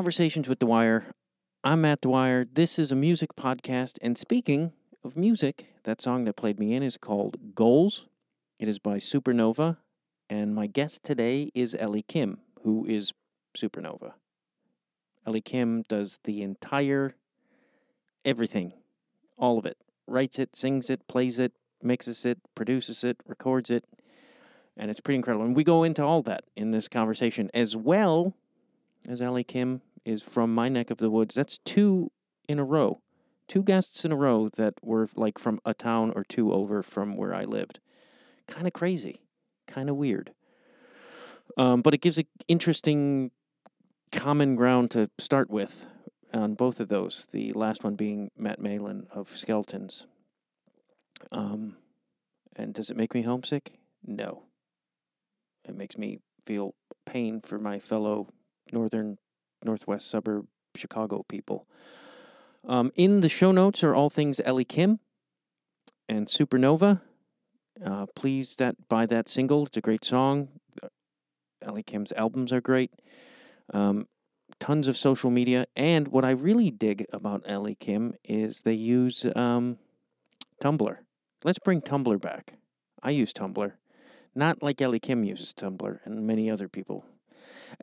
Conversations with Dwyer. I'm Matt Dwyer. This is a music podcast. And speaking of music, that song that played me in is called Goals. It is by Supernova. And my guest today is Ellie Kim, who is Supernova. Ellie Kim does the entire everything, all of it. Writes it, sings it, plays it, mixes it, produces it, records it. And it's pretty incredible. And we go into all that in this conversation, as well as Ellie Kim is from my neck of the woods. That's two in a row. Two guests in a row that were like from a town or two over from where I lived. Kind of crazy, kind of weird. Um, but it gives an interesting common ground to start with on both of those. The last one being Matt Mehlan of Skeletons. Um, and does it make me homesick? No. It makes me feel pain for my fellow northern, northwest suburb Chicago people. Um, in the show notes are all things Ellie Kim and Supernova. Uh, please that buy that single. It's a great song. Ellie Kim's albums are great. Um, tons of social media, and what I really dig about Ellie Kim is they use um, Tumblr. Let's bring Tumblr back. I use Tumblr, not like Ellie Kim uses Tumblr, and many other people.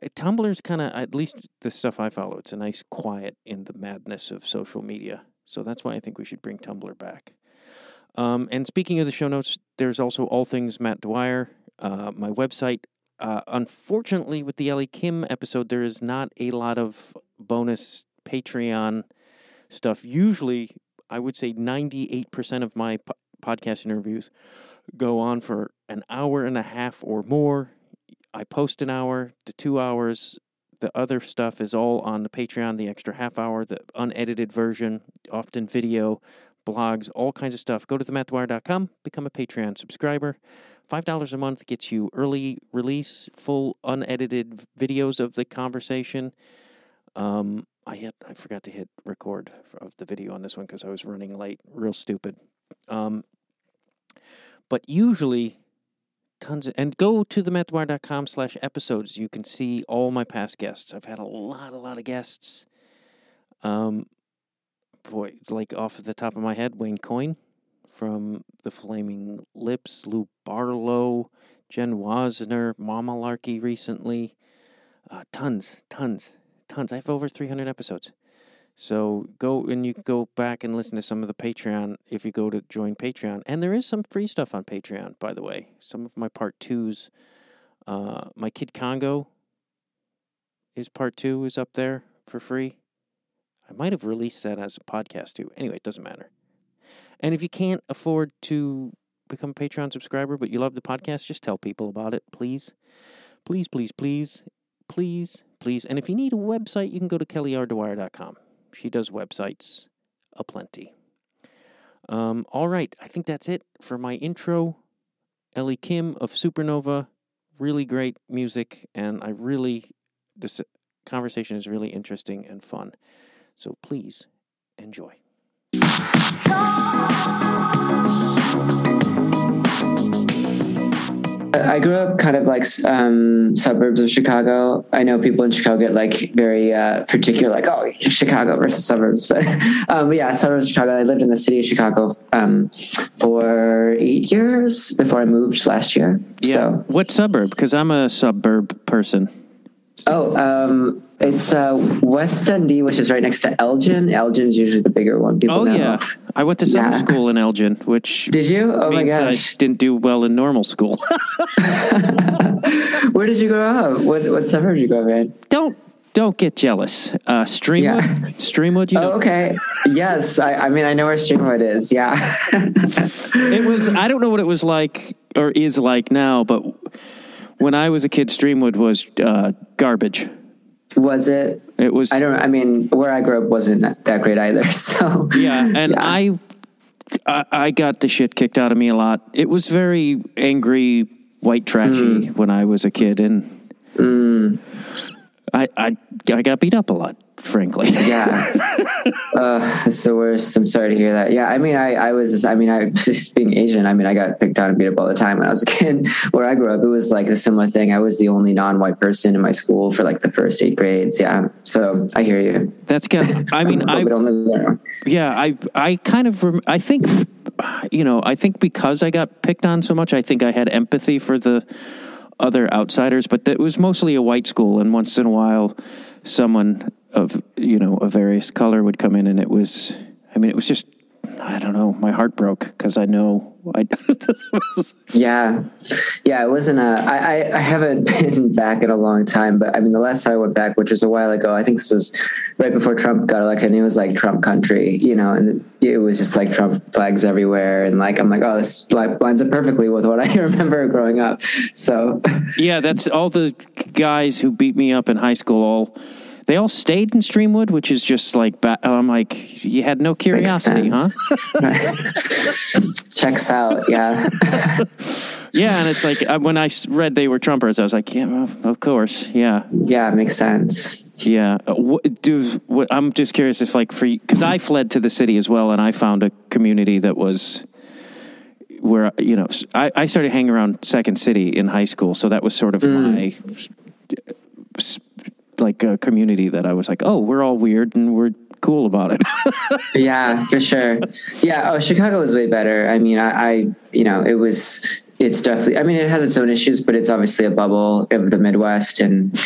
Uh, Tumblr's kind of, at least the stuff I follow, it's a nice quiet in the madness of social media. So that's why I think we should bring Tumblr back. Um, and speaking of the show notes, there's also all things Matt Dwyer, uh, my website. Uh, unfortunately, with the Ellie Kim episode, there is not a lot of bonus Patreon stuff. Usually, I would say 98% of my po- podcast interviews go on for an hour and a half or more. I post an hour to two hours. The other stuff is all on the Patreon, the extra half hour, the unedited version, often video, blogs, all kinds of stuff. Go to themattdwyer.com, become a Patreon subscriber. $5 a month gets you early release, full unedited videos of the conversation. Um, I hit, I forgot to hit record of the video on this one because I was running late. Real stupid. Um, but usually, tons of, and go to themattdwyer.com slash episodes. You can see all my past guests. I've had a lot, a lot of guests. Um, boy, like off the top of my head, Wayne Coyne from the Flaming Lips, Lou Barlow, Jen Wasner, Mamalarky recently. Uh, tons, tons, tons. I have over 300 episodes. So go and you go back and listen to some of the Patreon if you go to join Patreon. And there is some free stuff on Patreon, by the way. Some of my part twos. Uh, my Kid Congo is part two is up there for free. I might have released that as a podcast too. Anyway, it doesn't matter. And if you can't afford to become a Patreon subscriber, but you love the podcast, just tell people about it, please. Please, please, please, please, please. And if you need a website, you can go to kellyrDwyer.com. She does websites aplenty. Um, all right, I think that's it for my intro. Ellie Kim of Supernova, really great music, and I really, this conversation is really interesting and fun. So please enjoy. I grew up kind of like um, suburbs of Chicago. I know people in Chicago get like very uh, particular, like oh, Chicago versus suburbs. But, um, but yeah, suburbs of Chicago. I lived in the city of Chicago um, for eight years before I moved last year. Yeah. So What suburb? Because I'm a suburb person. oh, um, it's uh, West Dundee, which is right next to Elgin. Elgin's usually the bigger one. People Oh know. yeah, I went to summer Yeah. school in Elgin, which Did you? Oh my gosh. I didn't do well in normal school. Where did you grow up? What what suburb did you grow up in? don't don't get jealous. Uh, Streamwood, Yeah. Streamwood. You know, Oh, okay. Yes. I, I mean, I know where Streamwood is. Yeah. it was. I don't know what it was like or is like now, but when I was a kid, Streamwood was uh, garbage. Was it? It was. I don't. I mean, where I grew up wasn't that great either. So Yeah, and Yeah. I, I I got the shit kicked out of me a lot. It was very angry, white trashy mm. when I was a kid, and mm. I, I I got beat up a lot. Frankly. Yeah. uh, it's the worst. I'm sorry to hear that. Yeah. I mean, I, I was, I mean, I just being Asian, I mean, I got picked on and beat up all the time when I was a kid. Where I grew up, it was like a similar thing. I was the only non white person in my school for like the first eight grades. Yeah. So I hear you. That's good. I mean, I, yeah, I, I kind of, rem- I think, you know, I think because I got picked on so much, I think I had empathy for the other outsiders, but it was mostly a white school. And once in a while, someone of you know a various color would come in, and it was. I mean, it was just. I don't know. My heart broke because I know I. yeah, yeah. It wasn't a. I, I I haven't been back in a long time, but I mean, the last time I went back, which was a while ago, I think this was right before Trump got elected. And it was like Trump country, you know, and it was just like Trump flags everywhere, and like I'm like, oh, this lines up perfectly with what I remember growing up. So. Yeah, that's all the guys who beat me up in high school all they all stayed in Streamwood, which is just like I'm like you had no curiosity, huh? Checks out, yeah. yeah, and it's like uh, when I read they were Trumpers, I was like, yeah, well, of course, yeah, yeah, makes sense. Yeah, uh, what, do what, I'm just curious if like for because I fled to the city as well, and I found a community that was where you know I, I started hanging around Second City in high school, so that was sort of mm. my like a community that I was like, oh, we're all weird and we're cool about it. yeah, for sure. Yeah. Oh, Chicago was way better. I mean, I, I, you know, it was, it's definitely, I mean, it has its own issues, but it's obviously a bubble of the Midwest. And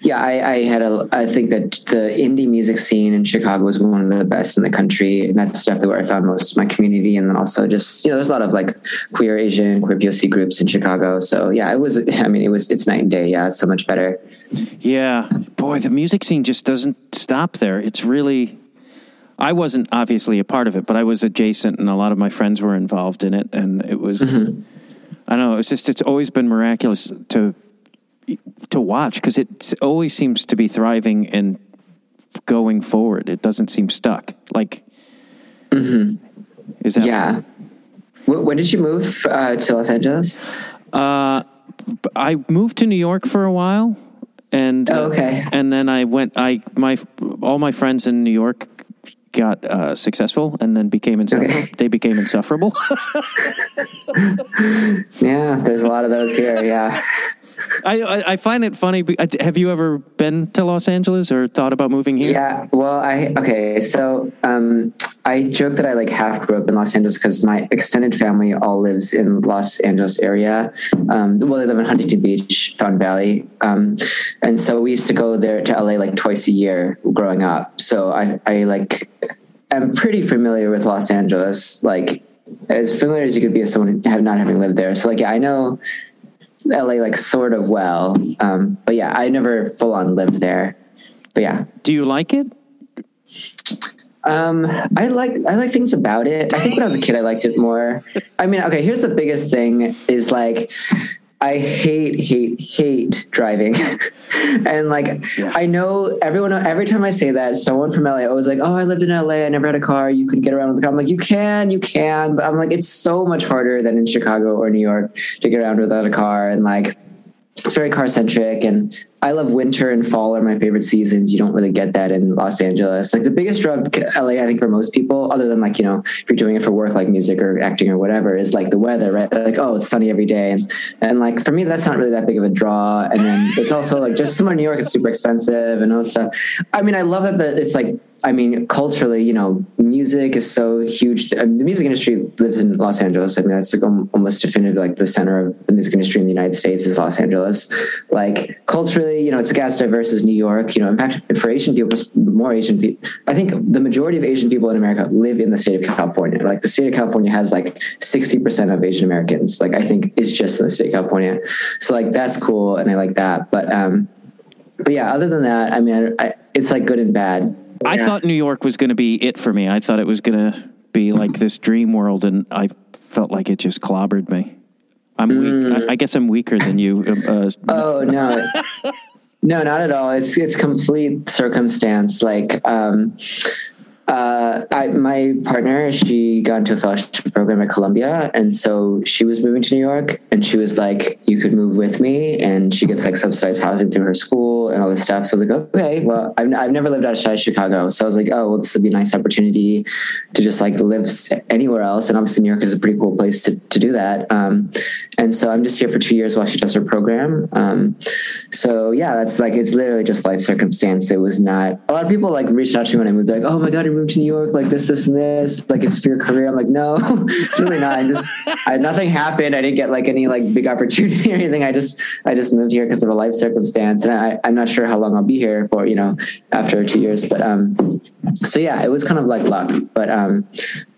yeah, I, I had a, I think that the indie music scene in Chicago was one of the best in the country. And that's definitely where I found most of my community. And then also just, you know, there's a lot of like queer Asian, queer POC groups in Chicago. So yeah, it was, I mean, it was, it's night and day. Yeah. so much better. Yeah, boy, the music scene just doesn't stop there. It's really. I wasn't obviously a part of it, but I was adjacent, and a lot of my friends were involved in it, and it was. Mm-hmm. I don't know. It's just it's always been miraculous to to watch because it always seems to be thriving and going forward. It doesn't seem stuck. Like, mm-hmm. is that yeah? When did you move uh, to Los Angeles? Uh, I moved to New York for a while and oh, okay. Uh, and then I went. I my all my friends in New York got uh, successful and then became insufferable. Okay. They became insufferable. yeah, there's a lot of those here. Yeah. I, I, I find it funny. Have you ever been to Los Angeles or thought about moving here? Yeah. Well, I okay. So um, I joke that I like half grew up in Los Angeles because my extended family all lives in Los Angeles area. Um, well, they live in Huntington Beach, Fountain Valley, um, and so we used to go there to LA like twice a year growing up. So I, I like, I'm pretty familiar with Los Angeles, like as familiar as you could be as someone have not having lived there. So like, yeah, I know LA like sort of well, um, but yeah, I never full on lived there. But yeah, do you like it? Um, I like I like things about it. I think when I was a kid, I liked it more. I mean, okay, here's the biggest thing: is like I hate, hate, hate driving. and like, yeah. I know everyone, every time I say that, someone from LA always like, oh, I lived in LA. I never had a car. You could get around with the car. I'm like, you can, you can. But I'm like, it's so much harder than in Chicago or New York to get around without a car. And like, it's very car centric and I love winter and fall are my favorite seasons. You don't really get that in Los Angeles. Like the biggest draw LA, I think for most people, other than like, you know, if you're doing it for work, like music or acting or whatever, is like the weather, right? Like, oh, it's sunny every day. And, and like, for me, that's not really that big of a draw. And then it's also like just somewhere New York, it's super expensive and all stuff. I mean, I love that the, it's like I mean, culturally, you know, music is so huge. I mean, the music industry lives in Los Angeles. I mean, that's like almost definitive, like the center of the music industry in the United States is Los Angeles. Like culturally, you know, it's like as diverse as New York. You know, in fact, for Asian people, more Asian people, I think the majority of Asian people in America live in the state of California. Like the state of California has like 60% of Asian Americans. Like I think is just in the state of California. So like that's cool. And I like that. But, um, but yeah, other than that, I mean, I, it's like good and bad. I yeah. thought New York was going to be it for me. I thought it was going to be like this dream world, and I felt like it just clobbered me. I'm mm. weak. I, I, guess I'm weaker than you. Uh, oh no, no, not at all. It's it's complete circumstance. Like, um, Uh, I, my partner, she got into a fellowship program at Columbia, and so she was moving to New York, and she was like, "You could move with me," and she gets like subsidized housing through her school and all this stuff. So I was like, "Okay, well, I've, I've never lived outside of Chicago, so I was like, oh, well, this would be a nice opportunity to just like live anywhere else, and obviously New York is a pretty cool place to to do that." Um, and so I'm just here for two years while she does her program. Um, so yeah, that's like it's literally just life circumstance. It was not a lot of people like reached out to me when I moved. Like, oh my god, to New York, like this, this, and this. Like it's for your career. I'm like, no, it's really not. I just I, nothing happened. I didn't get like any like big opportunity or anything. I just I just moved here because of a life circumstance, and I, I'm not sure how long I'll be here for. You know, after two years. But um, so yeah, it was kind of like luck. But um,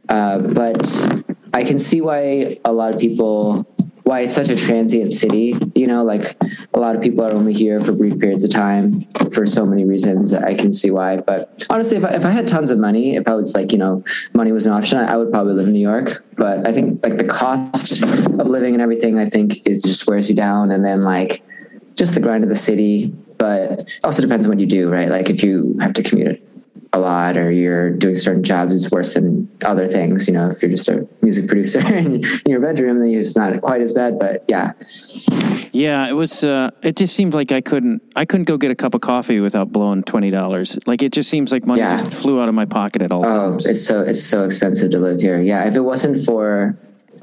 uh, but I can see why a lot of people why it's such a transient city. You know, like a lot of people are only here for brief periods of time for so many reasons. I can see why. But honestly, if I, if I had tons of money, if I was like, you know, money was an option, I would probably live in New York. But I think like the cost of living and everything, I think is just wears you down. And then like just the grind of the city. But also depends on what you do, right? Like if you have to commute a lot or you're doing certain jobs it's worse than other things you know if you're just a music producer in, your bedroom then it's not quite as bad but yeah yeah it was uh, it just seemed like i couldn't i couldn't go get a cup of coffee without blowing $20 like it just seems like money yeah. just flew out of my pocket at all oh times. it's so it's so expensive to live here yeah if it wasn't for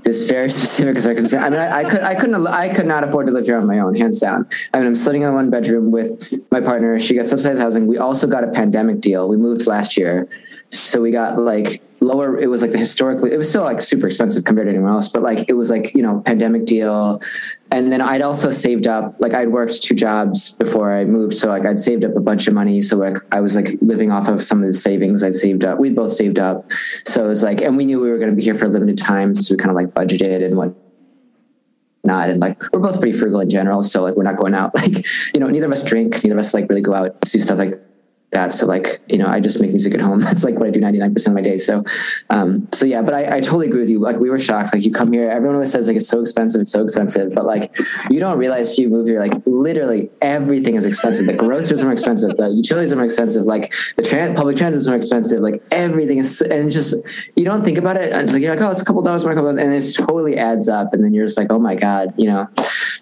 this very specific circumstance. I mean, I, I, could, I couldn't, I could not afford to live here on my own, hands down. I mean, I'm sitting in one bedroom with my partner. She got subsidized housing. We also got a pandemic deal. We moved last year, so we got like lower it was like the historically it was still like super expensive compared to anyone else but like it was like you know pandemic deal. And then i'd also saved up like i'd worked two jobs before i moved so like i'd saved up a bunch of money so like i was like living off of some of the savings i'd saved up. We both saved up. So it was like and we knew we were going to be here for a limited time so we kind of like budgeted and what not and like we're both pretty frugal in general so like we're not going out like you know neither of us drink neither of us like really go out do stuff like that. So like, you know, I just make music at home. That's like what I do 99% of my day. So, um, so yeah, but I, I totally agree with you. Like we were shocked. Like you come here, everyone always says like, it's so expensive. It's so expensive. But like, you don't realize you move here, like literally everything is expensive. The groceries are more expensive. The utilities are more expensive. Like the trans, public transit is more expensive. Like everything is, and just, you don't think about it. And like, you're like, oh, it's a couple dollars more, couple dollars, and it totally adds up. And then you're just like, oh my God, you know,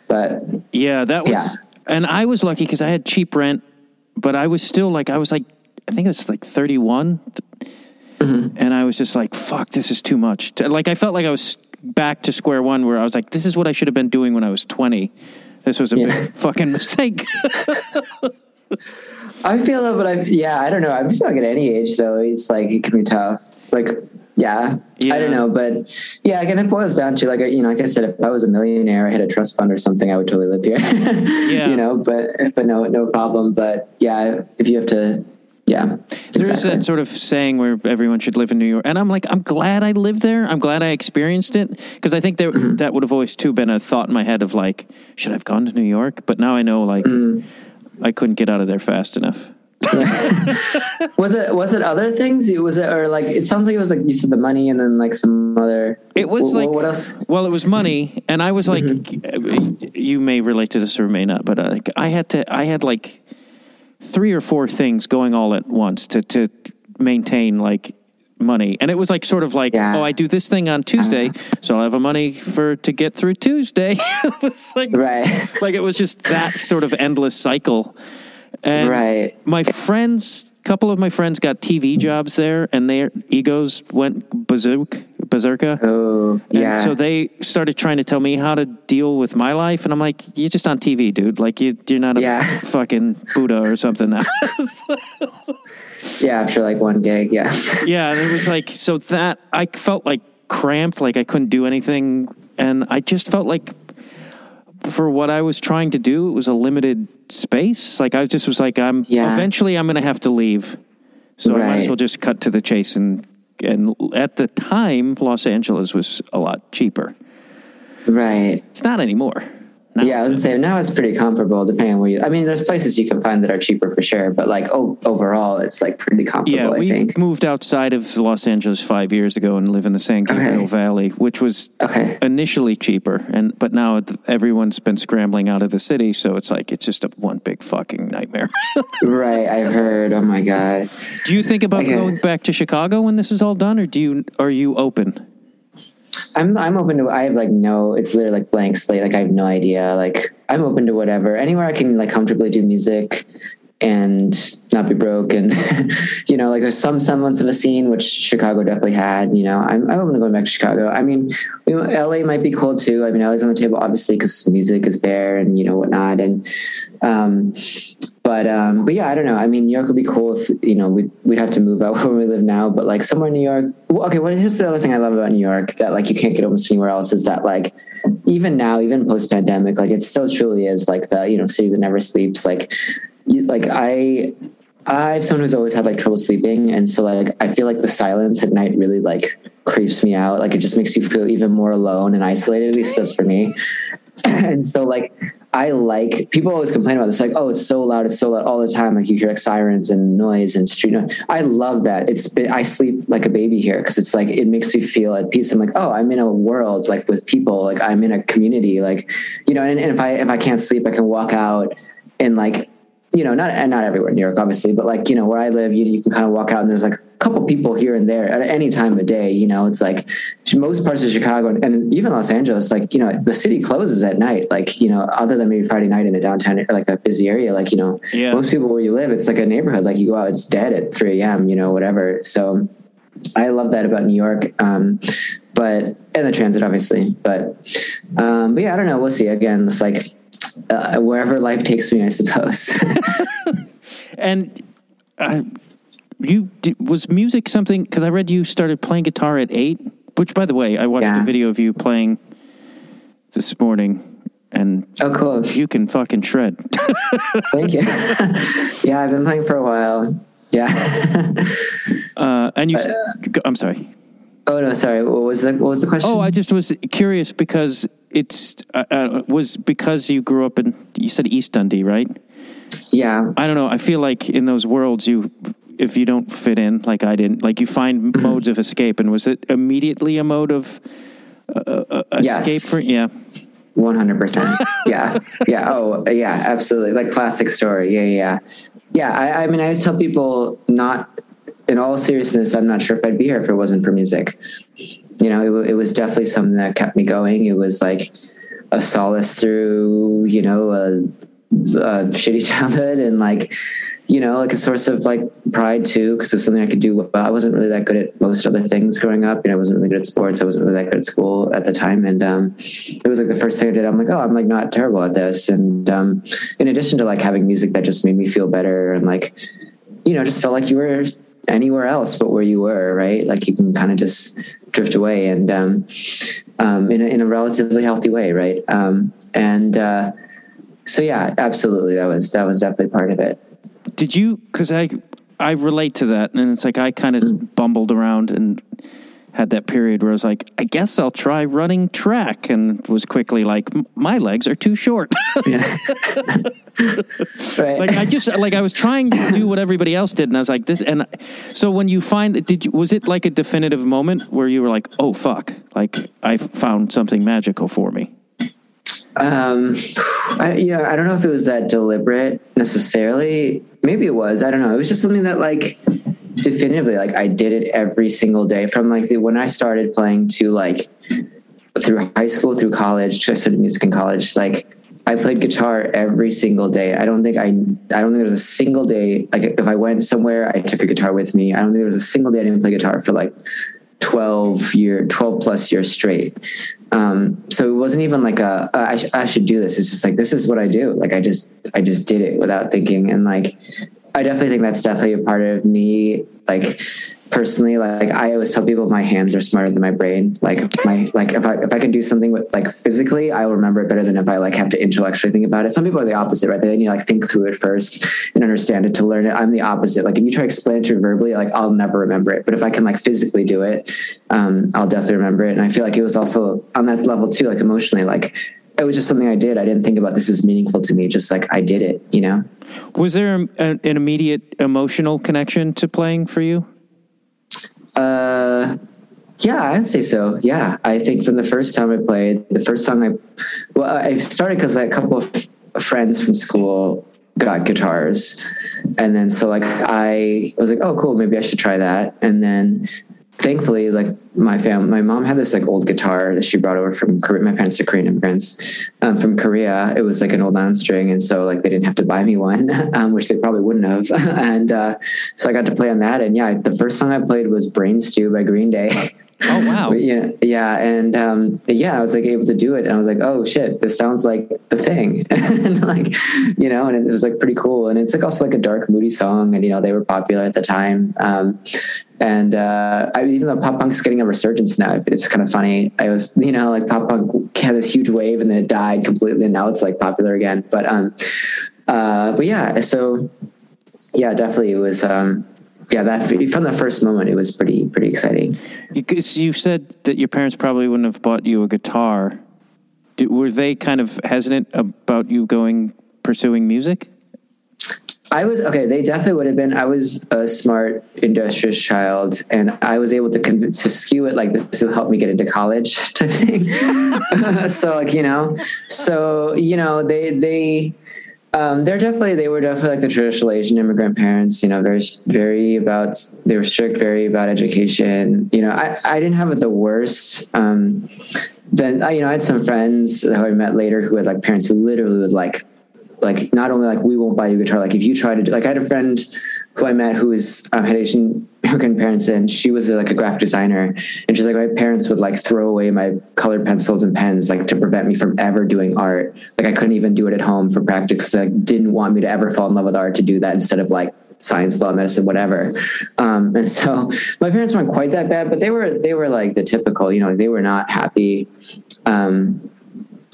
but yeah, that was, yeah. and I was lucky cause I had cheap rent but I was still like, I was like, I think it was like 31. Mm-hmm. And I was just like, fuck, this is too much. Like, I felt like I was back to square one where I was like, this is what I should have been doing when I was 20. This was a yeah. big fucking mistake. I feel that, but I, yeah, I don't know. I feel like at any age though, it's like, it can be tough. Like, yeah, yeah, I don't know, but yeah, again, it boils down to like you know, like I said, if I was a millionaire, I had a trust fund or something, I would totally live here. yeah. you know, but but no, no problem. But yeah, if you have to, yeah, there is that sort of saying where everyone should live in New York, and I'm like, I'm glad I lived there. I'm glad I experienced it because I think there, mm-hmm. that would have always too been a thought in my head of like, should I've gone to New York? But now I know like mm-hmm. I couldn't get out of there fast enough. was it was it other things? Was it or like it sounds like it was like you said the money and then like some other. It was like what else? Well, it was money, and I was like, mm-hmm. you may relate to this or may not, but uh, like I had to, I had like three or four things going all at once to to maintain like money and it was like sort of like yeah. oh i do this thing on tuesday uh-huh. so i'll have a money for to get through tuesday it was like right like it was just that sort of endless cycle and right. My friends, a couple of my friends got TV jobs there, and their egos went bazooka. Berserker. Oh, yeah. And so they started trying to tell me how to deal with my life, and I'm like, "You're just on TV, dude. Like you, you're not a yeah. fucking Buddha or something." yeah, after like one gig, yeah. yeah, and it was like so that I felt like cramped, like I couldn't do anything, and I just felt like for what I was trying to do, it was a limited space. Like I just was like, I'm yeah. eventually I'm going to have to leave, so right. I might as well just cut to the chase. And and at the time, Los Angeles was a lot cheaper. Right. It's not anymore. Now yeah, I was say now it's pretty comparable depending on where you. I mean, there's places you can find that are cheaper for sure, but like oh, overall, it's like pretty comparable. Yeah, I we think. moved outside of Los Angeles five years ago and live in the San Gabriel Okay. Valley, which was Okay. initially cheaper, and but now everyone's been scrambling out of the city, so it's like it's just a one big fucking nightmare. Right, I've heard. Oh my god. do you think about Okay. going back to Chicago when this is all done, or do you are you open? I'm I'm open to. I have like no. It's literally like blank slate. Like I have no idea. Like I'm open to whatever. Anywhere I can like comfortably do music and not be broke and you know like there's some semblance of a scene which chicago definitely had you know i'm, I'm open to going back to chicago i mean you know, la might be cool too i mean la's on the table obviously because music is there and you know whatnot and um but um but yeah i don't know. I mean new york would be cool if you know we'd, we'd have to move out where we live now. But like somewhere in new york well, okay well here's the other thing i love about new york that like you can't get almost anywhere else is that like even now even post pandemic like it still truly is like the you know city that never sleeps. Like you, like i i'm someone who's always had like trouble sleeping. And so like i feel like the silence at night really like creeps me out. Like it just makes you feel even more alone and isolated at least does for me. And so like I like people always complain about this, like, oh, it's so loud, it's so loud all the time. Like you hear like sirens and noise and street noise. I love that. It's been, I sleep like a baby here because it's like it makes me feel at peace. I'm like, oh, I'm in a world like with people, like I'm in a community, like you know. And, and if I if I can't sleep, I can walk out and like you know, not and not everywhere in New York, obviously, but like you know where I live, you you can kind of walk out and there's like couple people here and there at any time of day. You know, it's like most parts of Chicago and, even Los Angeles, like you know, the city closes at night. Like you know, other than maybe Friday night in a downtown or like a busy area, like you know, Yeah. most people where you live, it's like a neighborhood. Like you go out, it's dead at 3 a.m. You know, whatever. So I love that about New York. Um, but and the transit, obviously. But um, but yeah, I don't know. We'll see. Again, it's like uh, wherever life takes me, I suppose. And uh, you did, was music something? Because I read you started playing guitar at eight. Which, by the way, I watched Yeah. a video of you playing this morning, and oh, cool. you can fucking shred. Thank you. yeah, I've been playing for a while. Yeah. Uh, and you, I'm sorry. oh no, sorry. What was the What was the question? Oh, I just was curious because it's uh, uh, was because you grew up in you said East Dundee, right? yeah. I don't know. I feel like in those worlds, you if you don't fit in, like I didn't, like you find Mm-hmm. modes of escape. And was it immediately a mode of uh, uh, Yes. escape for? Yeah. One hundred percent. Yeah. Yeah. Oh, yeah. Absolutely. Like classic story. Yeah. Yeah. Yeah. I, I mean, I always tell people not. In all seriousness, I'm not sure if I'd be here if it wasn't for music. You know, it, it was definitely something that kept me going. It was like a solace through, you know, a, a shitty childhood and like, you know, like a source of like pride too, because it was something I could do well. I wasn't really that good at most other things growing up. You know, I wasn't really good at sports. I wasn't really that good at school at the time. And um, it was like the first thing I did. I'm like, oh, I'm like not terrible at this. And um, in addition to like having music that just made me feel better and like, you know, just felt like you were anywhere else but where you were, right? Like you can kind of just drift away and um, um, in, a, in a relatively healthy way, right? Um, and uh, so, yeah, absolutely, that was that was definitely part of it. Did you? Because I I relate to that, and it's like I kind of Mm. bumbled around and had that period where I was like, I guess I'll try running track, and was quickly like, my legs are too short. Right? like I just like I was trying to do what everybody else did, and I was like this. And so when you find, did you was it like a definitive moment where you were like, oh fuck, like I found something magical for me? Um, I, yeah, I don't know if it was that deliberate necessarily. Maybe it was. I don't know. It was just something that like definitively, like I did it every single day from like the, when I started playing to like through high school, through college. I studied music in college. Like I played guitar every single day. I don't think I, I don't think there was a single day. Like if I went somewhere, I took a guitar with me. I don't think there was a single day I didn't play guitar for like 12 year 12 plus years straight. Um so it wasn't even like a I, sh- I should do this. It's just like this is what i do. Like i just i just did it without thinking. And like i definitely think that's definitely a part of me like personally like i always tell people my hands are smarter than my brain like my like if i if i can do something with like physically i'll remember it better than if i like have to intellectually think about it some people are the opposite right they need like think through it first and understand it to learn it i'm the opposite like if you try to explain it to me verbally like i'll never remember it but if i can like physically do it um i'll definitely remember it and i feel like it was also on that level too like emotionally like it was just something I did. I didn't think about this is meaningful to me. Just like I did it, you know. Was there an immediate emotional connection to playing for you? Uh, yeah, I'd say so. Yeah, I think from the first time I played, the first song I, well, I started because like a couple of friends from school got guitars, and then so like I was like, oh, cool, maybe I should try that, and then thankfully, like my fam, my mom had this like old guitar that she brought over from Korea. My parents are Korean immigrants um, from Korea. It was like an old nylon-string, and so like they didn't have to buy me one, um, which they probably wouldn't have. and uh, so I got to play on that. And yeah, the first song I played was "Brain Stew" by Green Day. Oh wow! yeah, yeah, and um, yeah, I was like able to do it, and I was like, oh shit, this sounds like the thing, and like, you know, and it was like pretty cool, and it's like also like a dark, moody song, and you know they were popular at the time, um, and uh, I mean, even though pop punk's getting a resurgence now, it's kind of funny. I was, you know, like pop punk had this huge wave, and then it died completely, and now it's like popular again. But um, uh, but yeah, so yeah, definitely it was um yeah, that from the first moment, it was pretty pretty exciting. Because you said that your parents probably wouldn't have bought you a guitar. were they kind of hesitant about you going pursuing music? I was okay. They definitely would have been. I was a smart, industrious child, and I was able to to skew it like this will help me get into college type thing. so like you know, so you know they they um, they're definitely they were definitely like the traditional Asian immigrant parents. You know, very very about they were strict, very about education. You know, I I didn't have it the worst. Um, then I, you know I had some friends who I met later who had like parents who literally would like like not only like we won't buy you a guitar like if you try to do like I had a friend who I met who was um, had Asian American parents and she was like a graphic designer and she's like my parents would like throw away my colored pencils and pens like to prevent me from ever doing art. Like I couldn't even do it at home for practice because like didn't want me to ever fall in love with art to do that instead of like science law medicine whatever. Um, and so my parents weren't quite that bad but they were they were like the typical you know they were not happy um,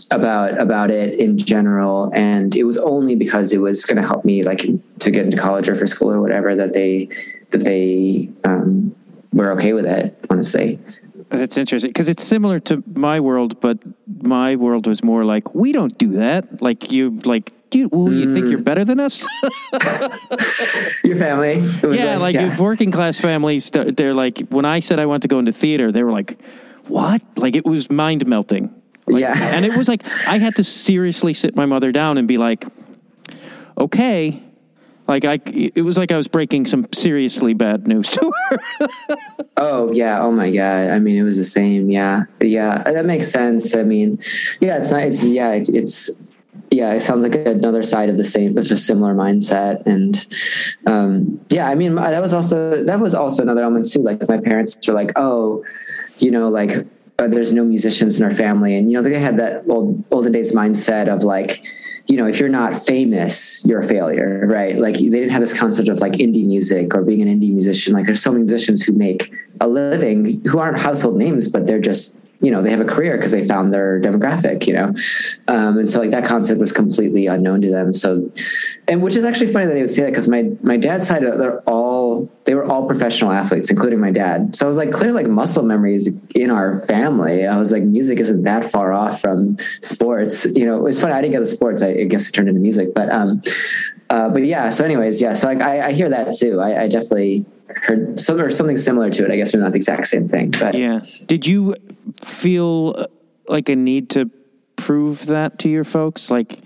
about about it in general. And it was only because it was going to help me like to get into college or for school or whatever that they that they um, were okay with it honestly that's interesting because it's similar to my world but my world was more like we don't do that like you like do you, well, you think you're mm. better than us? Your family? yeah, like, like yeah. working class families. They're like, when I said I want to go into theater, they were like, "What?" Like it was mind melting. Like, yeah. and it was like I had to seriously sit my mother down and be like, okay. Like I, it was like I was breaking some seriously bad news to her. oh yeah! Oh my god! I mean, it was the same. Yeah, yeah. That makes sense. I mean, yeah. It's not. It's yeah. it's yeah. It sounds like another side of the same, of a similar mindset. And um, yeah, I mean, that was also that was also another element too. Like my parents were like, oh, you know, like uh, there's no musicians in our family. And, you know, they had that old, olden days mindset of like, you know, if you're not famous, you're a failure, right? Like they didn't have this concept of like indie music or being an indie musician. Like there's so many musicians who make a living who aren't household names, but they're just you know they have a career because they found their demographic you know um, and so like that concept was completely unknown to them so and which is actually funny that they would say that because my my dad's side they're all they were all professional athletes including my dad so i was like clear like muscle memories in our family i was like music isn't that far off from sports you know it's funny i didn't get the sports i, I guess it turned into music but um uh, but yeah so anyways yeah so like, I, I hear that too I, I definitely heard some or something similar to it. I guess, but not the exact same thing. But yeah, did you feel uh, like a need to prove that to your folks? Like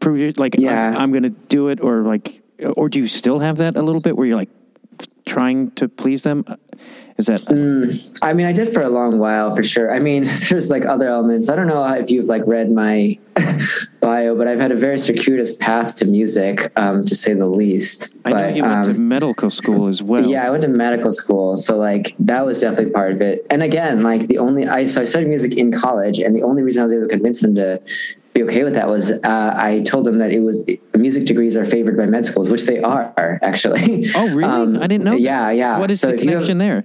prove it, like yeah. I'm, I'm going to do it, or like, or do you still have that a little bit where you're like trying to please them? Is that? Mm, I mean, I did for a long while, for sure. I mean, there's like other elements. I don't know if you've like read my bio, but I've had a very circuitous path to music, um, to say the least. I but, know you went um, to medical school as well. Yeah, I went to medical school, so like that was definitely part of it. And again, like the only I so I studied music in college, and the only reason I was able to convince them to be okay with that was uh, I told them that it was music degrees are favored by med schools, which they are actually. Oh, really? Um, I didn't know. Yeah, yeah. What is so the connection have, there?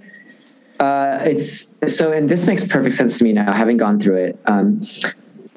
Uh, it's so, and this makes perfect sense to me now, having gone through it. Um,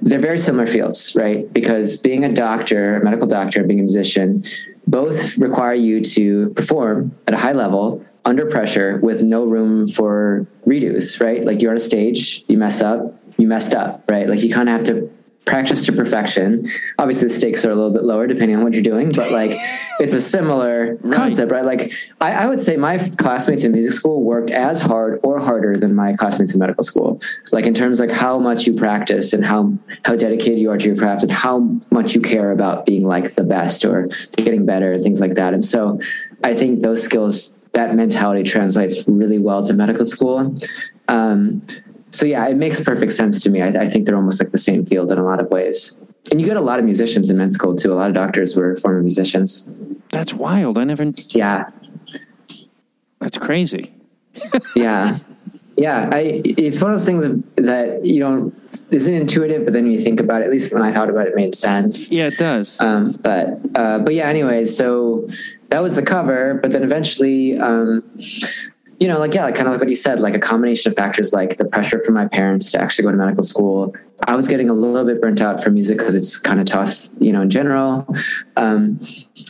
they're very similar fields, right? Because being a doctor, a medical doctor, being a musician, both require you to perform at a high level under pressure with no room for redos, right? Like you're on a stage, you mess up, you messed up, right? Like you kind of have to practice to perfection. Obviously, the stakes are a little bit lower depending on what you're doing, but like it's a similar Right. concept, right? Like I, I would say my classmates in music school worked as hard or harder than my classmates in medical school. Like in terms of like how much you practice and how how dedicated you are to your craft and how much you care about being like the best or getting better and things like that. And so I think those skills, that mentality translates really well to medical school. Um, so yeah, it makes perfect sense to me. I, I think they're almost like the same field in a lot of ways. And you get a lot of musicians in med school too. A lot of doctors were former musicians. That's wild. I never. Yeah, That's crazy. yeah, yeah. I it's one of those things that you don't isn't intuitive, but then you think about it. At least when I thought about it, it made sense. Yeah, it does. Um, but uh, but yeah. Anyways, so that was the cover. But then eventually, um, you know, like yeah, like kind of like what you said, like a combination of factors, like the pressure from my parents to actually go to medical school. I was getting a little bit burnt out from music because it's kind of tough, you know, in general. Um,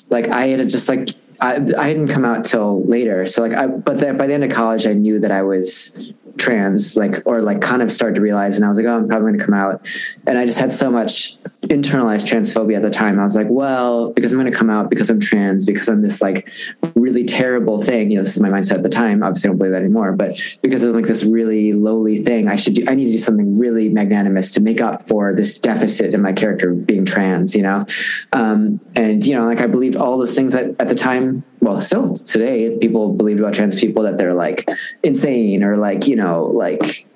like I had just like I, I hadn't come out till later, so like I. But the, by the end of college, I knew that I was trans, like or like kind of started to realize, and I was like, oh, I'm probably going to come out, and I just had so much internalized transphobia at the time. I was like, well, because I'm going to come out because I'm trans, because I'm this like really terrible thing. You know, this is my mindset at the time. Obviously, I don't believe that anymore, but because of like this really lowly thing, I should do. I need to do something really magnanimous to make up for this deficit in my character of being trans. You know, um, and you know, like I believed all those things that at the time. Well, still today, people believed about trans people that they're like insane or like you know like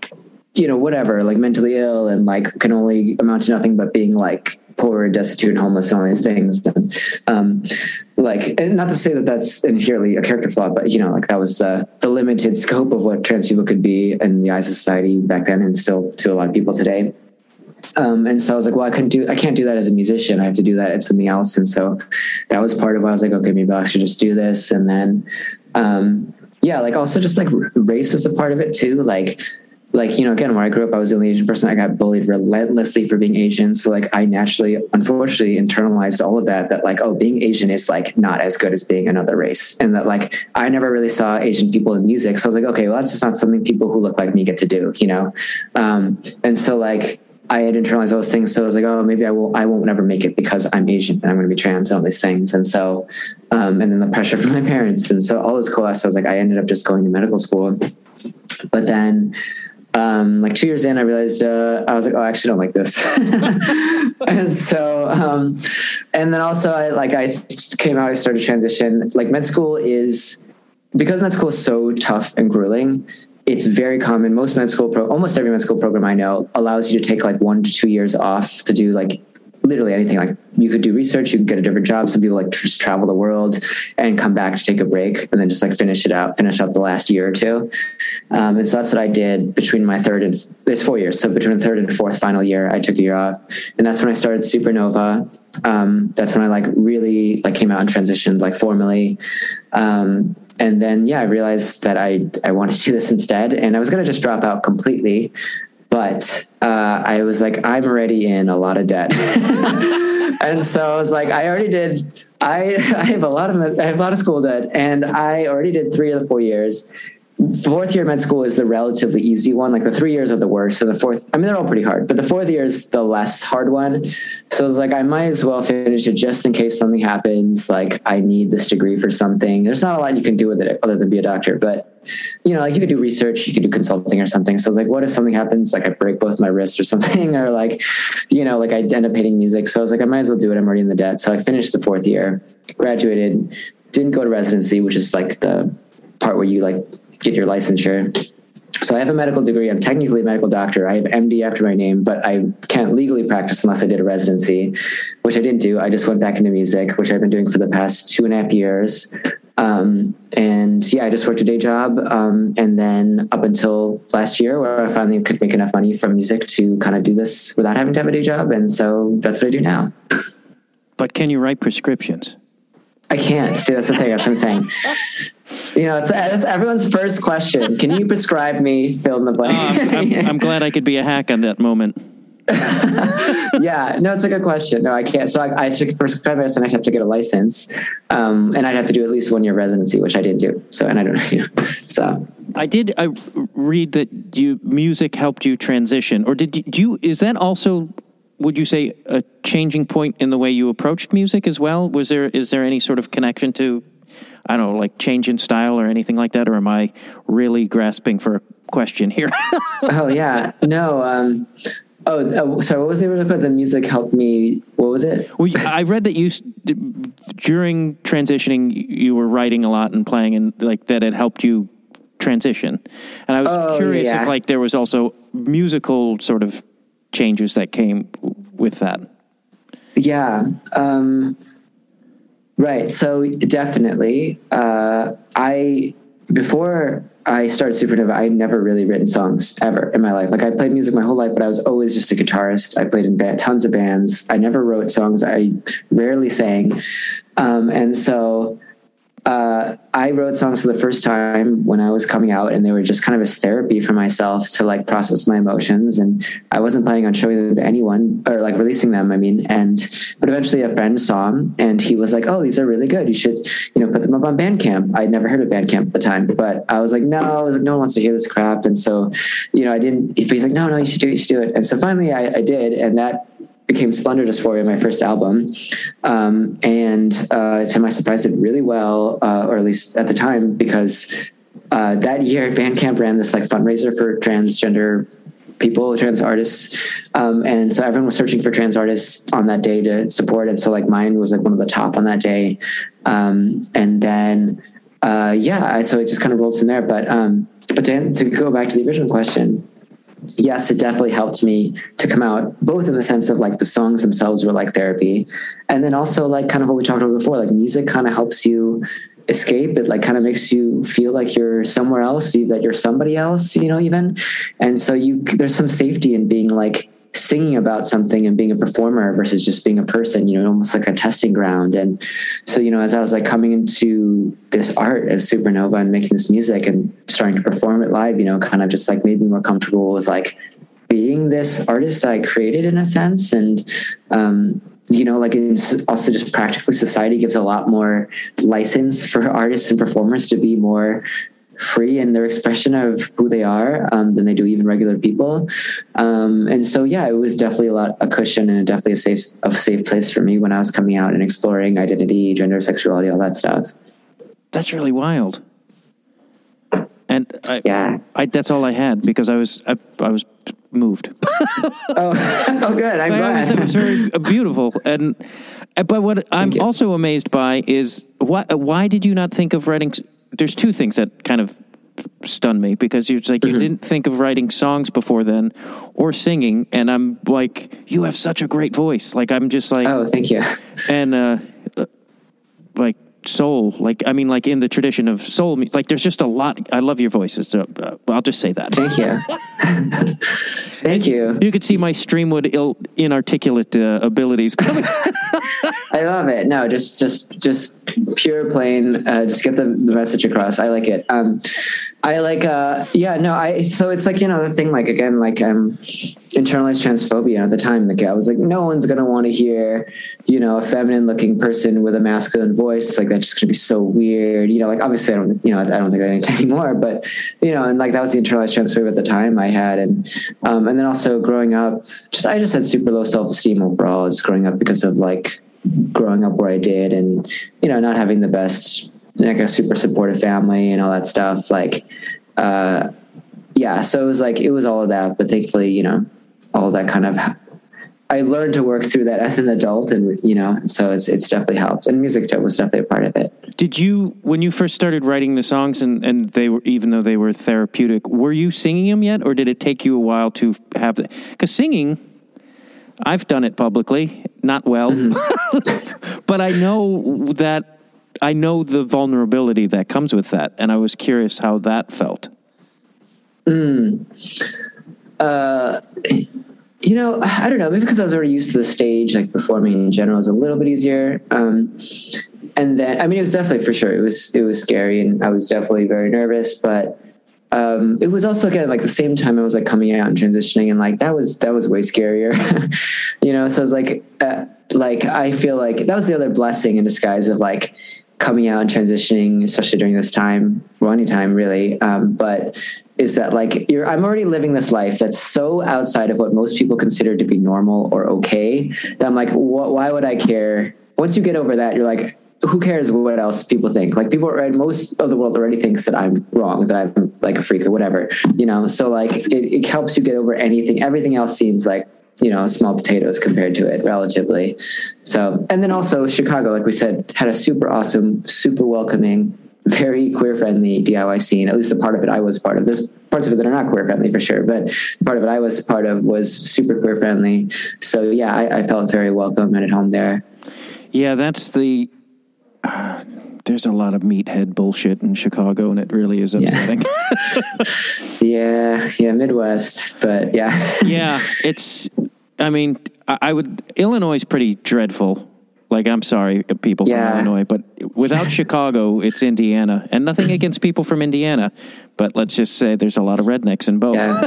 you know, whatever, like mentally ill and like can only amount to nothing but being like poor destitute and homeless and all these things. And, um, like, and not to say that that's inherently a character flaw, but you know, like that was the, the limited scope of what trans people could be in the eyes of society back then and still to a lot of people today. Um, and so I was like, well, I couldn't do, I can't do that as a musician. I have to do that at something else. And so that was part of why I was like, okay, maybe I should just do this. And then, um, yeah, like also just like race was a part of it too. Like, like you know again where i grew up i was the only asian person i got bullied relentlessly for being asian so like i naturally unfortunately internalized all of that that like oh being asian is like not as good as being another race and that like i never really saw asian people in music so i was like okay well that's just not something people who look like me get to do you know um, and so like I had internalized those things, so I was like, "Oh, maybe I will. I won't never make it because I'm Asian and I'm going to be trans and all these things." And so, um, and then the pressure from my parents, and so all this coalesced. I was like, I ended up just going to medical school, but then um, like two years in, I realized uh, I was like, oh, I actually don't like this. and so, um, and then also, I like I came out, I started transition. Like med school is because med school is so tough and grueling. It's very common. Most med school, pro- almost every med school program I know, allows you to take like one to two years off to do like literally anything. Like you could do research, you could get a different job. Some people like just travel the world and come back to take a break and then just like finish it out, finish out the last year or two. Um, and so that's what I did between my third and it's four years. So between the third and fourth final year, I took a year off, and that's when I started Supernova. Um, that's when I like really like came out and transitioned like formally. Um, and then yeah, I realized that I I wanted to do this instead, and I was gonna just drop out completely but uh, I was like, I'm already in a lot of debt, and so I was like, I already did. I I have a lot of I have a lot of school debt, and I already did three of the four years. Fourth year med school is the relatively easy one. Like the three years are the worst. So the fourth, I mean, they're all pretty hard, but the fourth year is the less hard one. So I was like, I might as well finish it just in case something happens. Like I need this degree for something. There's not a lot you can do with it other than be a doctor, but you know, like you could do research, you could do consulting or something. So I was like, what if something happens? Like I break both my wrists or something, or like, you know, like I end up hating music. So I was like, I might as well do it. I'm already in the debt. So I finished the fourth year, graduated, didn't go to residency, which is like the part where you like get your licensure. So I have a medical degree. I'm technically a medical doctor. I have MD after my name, but I can't legally practice unless I did a residency, which I didn't do. I just went back into music, which I've been doing for the past two and a half years. Um, and yeah, I just worked a day job. Um, and then up until last year where I finally could make enough money from music to kind of do this without having to have a day job. And so that's what I do now. But can you write prescriptions? I can't. See, that's the thing. That's what I'm saying. You know, it's, it's everyone's first question. Can you prescribe me fill in the blank? Oh, I'm, I'm, glad I could be a hack on that moment. yeah, no, it's a good question. No, I can't. So I, I have to prescribe medicine. I have to get a license, um, and I'd have to do at least one year residency, which I didn't do. So, and I don't, you know, so I did I read that you music helped you transition, or did you, do you? Is that also would you say a changing point in the way you approached music as well? Was there is there any sort of connection to I don't know, like change in style or anything like that, or am I really grasping for a question here? oh yeah, no. Um, oh, uh, sorry. What was the original? The music helped me. What was it? Well, I read that you during transitioning you were writing a lot and playing, and like that it helped you transition. And I was Oh, curious yeah. if like there was also musical sort of changes that came with that. Yeah. Um, right. So definitely, uh, I before I started Supernova, I had never really written songs ever in my life. Like I played music my whole life, but I was always just a guitarist. I played in ba- tons of bands. I never wrote songs. I rarely sang, um, and so. Uh, I wrote songs for the first time when I was coming out, and they were just kind of as therapy for myself to like process my emotions. And I wasn't planning on showing them to anyone or like releasing them. I mean, and but eventually a friend saw them, and he was like, "Oh, these are really good. You should, you know, put them up on Bandcamp." I'd never heard of Bandcamp at the time, but I was like, "No," I was like, "No one wants to hear this crap." And so, you know, I didn't. But he's like, "No, no, you should do it. You should do it." And so finally, I, I did, and that became Splendor Dysphoria, my first album. Um, and uh, to my surprise, did really well, uh, or at least at the time, because uh, that year Bandcamp ran this like fundraiser for transgender people, trans artists. Um, and so everyone was searching for trans artists on that day to support. And so like mine was like one of the top on that day. Um, and then, uh, yeah, so it just kind of rolled from there. But, um, but to, to go back to the original question, yes, it definitely helped me to come out, both in the sense of like the songs themselves were like therapy, and then also like kind of what we talked about before, like music kind of helps you escape. It like kind of makes you feel like you're somewhere else, that you're somebody else, you know, even. And so you there's some safety in being like singing about something and being a performer versus just being a person, you know, almost like a testing ground. And so, you know, as I was like coming into this art as Supernova and making this music and starting to perform it live, you know, kind of just like made me more comfortable with like being this artist I created in a sense. And, um, you know, like it's also just practically society gives a lot more license for artists and performers to be more free in their expression of who they are um, than they do even regular people. Um, and so, yeah, it was definitely a lot a cushion and definitely a safe a safe place for me when I was coming out and exploring identity, gender, sexuality, all that stuff. That's really wild. And I, Yeah. I that's all I had because I was I, I was moved. Oh, oh, good. I'm glad. was, it was very uh, beautiful, and uh, but what I'm you. also amazed by is why why did you not think of writing? There's two things that kind of stun me because you're just like Mm-hmm. you didn't think of writing songs before then or singing, and I'm like you have such a great voice. Like I'm just like oh, thank you. and uh, like soul like i mean like in the tradition of soul mu- like there's just a lot i love your voices so uh, i'll just say that Thank you. thank you. you could see my streamwood Ill, inarticulate uh, abilities coming I love it. No, just just just pure plain. Uh, just get the, the message across. I like it. Um, I like. Uh, yeah. No. I. So it's like you know the thing. Like again, like um, internalized transphobia at the time. Like I was like, no one's gonna want to hear, you know, a feminine looking person with a masculine voice. Like that's just gonna be so weird. You know, like obviously I don't. You know, I don't think that anymore. But you know, and like that was the internalized transphobia at the time I had, and um, and then also growing up, just I just had super low self esteem overall. Just growing up because of like growing up where I did and, you know, not having the best, like a super supportive family and all that stuff. Like, uh, yeah, so it was like, it was all of that, but thankfully, you know, all of that kind of, I learned to work through that as an adult and, you know, so it's, it's definitely helped and music was definitely a part of it. did you when you first started writing the songs and, and they were even though they were therapeutic were you singing them yet or did it take you a while to have because singing i've done it publicly not well but i know that i know the vulnerability that comes with that and i was curious how that felt you know, I don't know, maybe because I was already used to the stage, like performing in general is a little bit easier. Um, and then, I mean, it was definitely for sure. It was, it was scary and I was definitely very nervous, but, um, it was also again, like the same time I was like coming out and transitioning and like, that was, that was way scarier, you know? So I was like, uh, like, I feel like that was the other blessing in disguise of like coming out and transitioning, especially during this time, well, any time really. Um, but is that like I'm already living this life that's so outside of what most people consider to be normal or okay that I'm like, wh- why would I care? Once you get over that, you're like, who cares what else people think? Like people, right? Most of the world already thinks that I'm wrong, that I'm like a freak or whatever, you know? So like it, it helps you get over anything. Everything else seems like, you know, small potatoes compared to it relatively. So, and then also Chicago, like we said, had a super awesome, super welcoming, very queer friendly DIY scene. At least the part of it I was part of. There's parts of it that are not queer friendly for sure, but part of it I was part of was super queer friendly. So yeah, I, I felt very welcome and at home there. Yeah, that's the. Uh, there's a lot of meathead bullshit in Chicago, and it really is upsetting. Yeah, yeah, yeah Midwest, but yeah, yeah, it's. I mean, I, I would. Illinois is pretty dreadful. Like, I'm sorry, uh, people Yeah. from Illinois, but without Chicago, it's Indiana, and nothing against people from Indiana, but let's just say there's a lot of rednecks in both. yeah,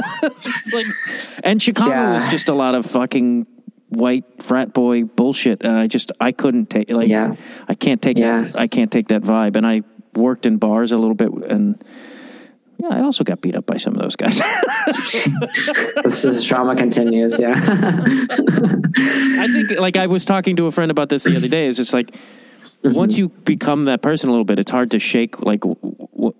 like, and Chicago Yeah. is just a lot of fucking white frat boy bullshit. And I just I couldn't take like Yeah. I can't take Yeah. that I can't take that vibe. And I worked in bars a little bit, and yeah, I also got beat up by some of those guys. this is trauma continues. Yeah, I think like I was talking to a friend about this the other day. It's just like. Mm-hmm. Once you become that person a little bit, it's hard to shake. Like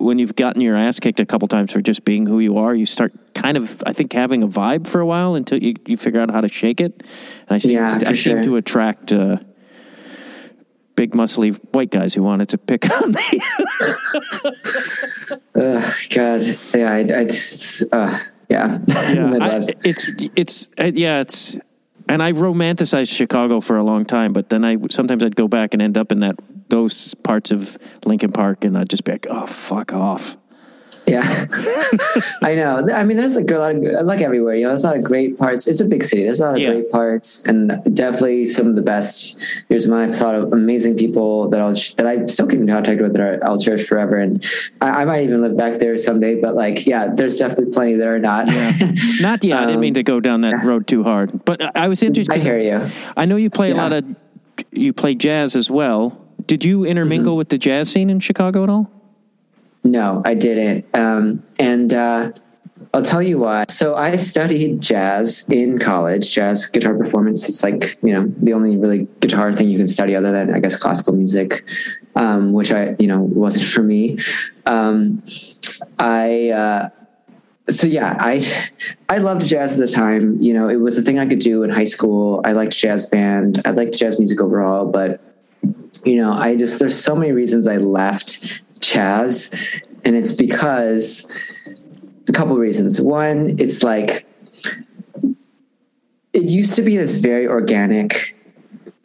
when you've gotten your ass kicked a couple times for just being who you are, you start kind of, I think, having a vibe for a while until you, you figure out how to shake it. And I seem, Yeah, I seem to attract uh, big, muscly white guys who wanted to pick on me. Ugh, God, yeah, I, I uh, yeah, yeah, I, it's it's uh, yeah, it's and I romanticized Chicago for a long time, but then I sometimes I'd go back and end up in that those parts of Lincoln Park, and I'd just be like, oh fuck off. Yeah, I know. I mean, there's a lot of like everywhere. You know, there's a lot of great parts. It's a big city. There's a lot of Yeah. great parts, and definitely some of the best. Here's my thought of amazing people that I'll that I still keep in contact with that are, I'll cherish forever. And I, I might even live back there someday. But like, yeah, there's definitely plenty that are not. Not yet. I didn't Um, mean to go down that road too hard, but I- I was interested. I hear you. I know you play a lot of you play jazz as well. Did you intermingle Mm-hmm. with the jazz scene in Chicago at all? No, I didn't. Um, and uh, I'll tell you why. So I studied jazz in college, jazz guitar performance. It's like, you know, the only really guitar thing you can study other than, I guess, classical music, um, which I, you know, wasn't for me. Um, I, uh, so yeah, I I loved jazz at the time. You know, it was a thing I could do in high school. I liked jazz band. I liked jazz music overall, but you know, I just there's so many reasons I left jazz, and it's because a couple reasons. One, it's like it used to be this very organic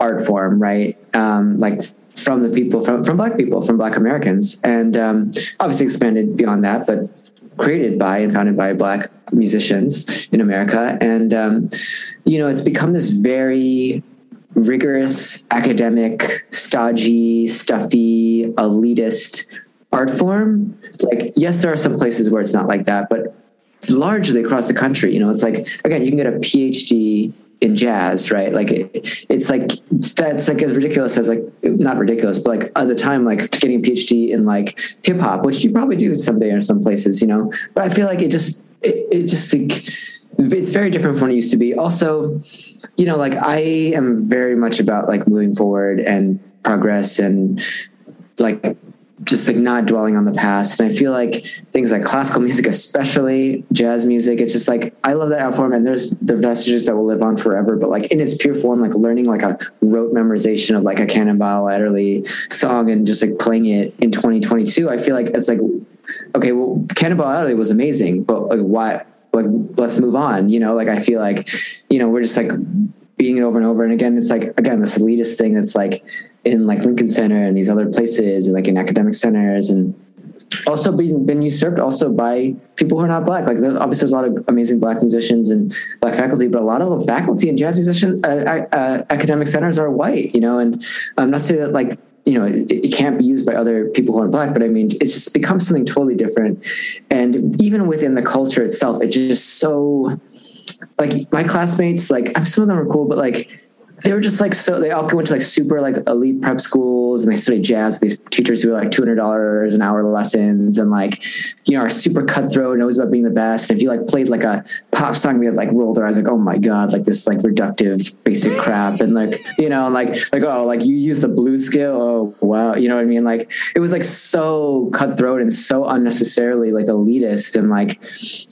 art form, right? Um, like from the people from from black people, from black Americans, and um, obviously expanded beyond that, but created by and founded by black musicians in America. And um, you know, it's become this very rigorous, academic, stodgy, stuffy, elitist art form. Like, yes, there are some places where it's not like that, but largely across the country, you know, it's like again, you can get a PhD in jazz, right? Like it, it's like that's like as ridiculous as like not ridiculous, but like at the time, like getting a PhD in like hip hop, which you probably do someday in some places, you know. But I feel like it just it, it just like it's very different from what it used to be. Also, you know, like I am very much about like moving forward and progress and like just like not dwelling on the past. And I feel like things like classical music, especially jazz music, it's just like I love that art form and there's the vestiges that will live on forever. But like in its pure form, like learning like a rote memorization of like a Cannonball Adderley song and just like playing it in 2022, I feel like it's like okay, well, Cannonball Adderley was amazing, but like why? Like let's move on. You know, like I feel like you know we're just like beating it over and over. And again, it's like again this elitist thing that's like in like Lincoln Center and these other places and like in academic centers and also being been usurped also by people who are not black. Like there's obviously there's a lot of amazing black musicians and black faculty, but a lot of the faculty and jazz musician uh, uh, academic centers are white. You know, and I'm not saying that like you know it, it can't be used by other people who aren't black, but I mean it's just become something totally different. And even within the culture itself, it's just so like my classmates. Like I'm some of them are cool, but like they were just like so they all went to like super like elite prep schools and they studied jazz these teachers who were like $200 an hour lessons and like you know are super cutthroat and always about being the best and if you like played like a pop song they like rolled their eyes like oh my god like this like reductive basic crap and like you know like like oh like you use the blue scale oh wow you know what i mean? Like it was like so cutthroat and so unnecessarily like elitist and like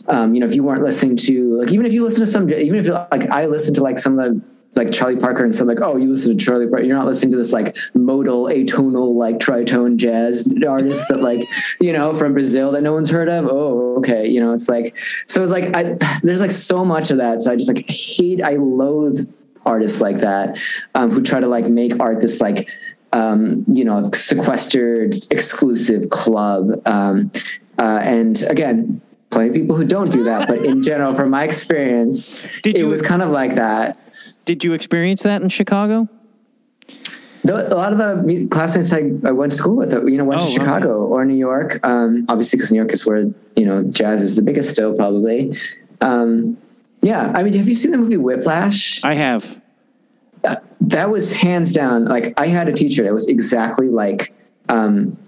um you know if you weren't listening to like even if you listen to some even if you like i listened to like some of the like Charlie Parker and said like, oh, you listen to Charlie Parker. You're not listening to this like modal, atonal, like tritone jazz artist that like, you know, from Brazil that no one's heard of. Oh, okay. You know, it's like, so it's like, I, there's like so much of that. So I just like hate, I loathe artists like that um, who try to like make art this like, um, you know, sequestered, exclusive club. Um, uh, and again, plenty of people who don't do that, but in general, from my experience, Did it you- was kind of like that. Did you experience that in Chicago? A lot of the classmates I, I, went to school with, you know, went oh, to Chicago okay. or New York. Um, obviously, because New York is where you know jazz is the biggest still, probably. Um, yeah, I mean, have you seen the movie Whiplash? I have. Uh, that was hands down. Like, I had a teacher that was exactly like, um,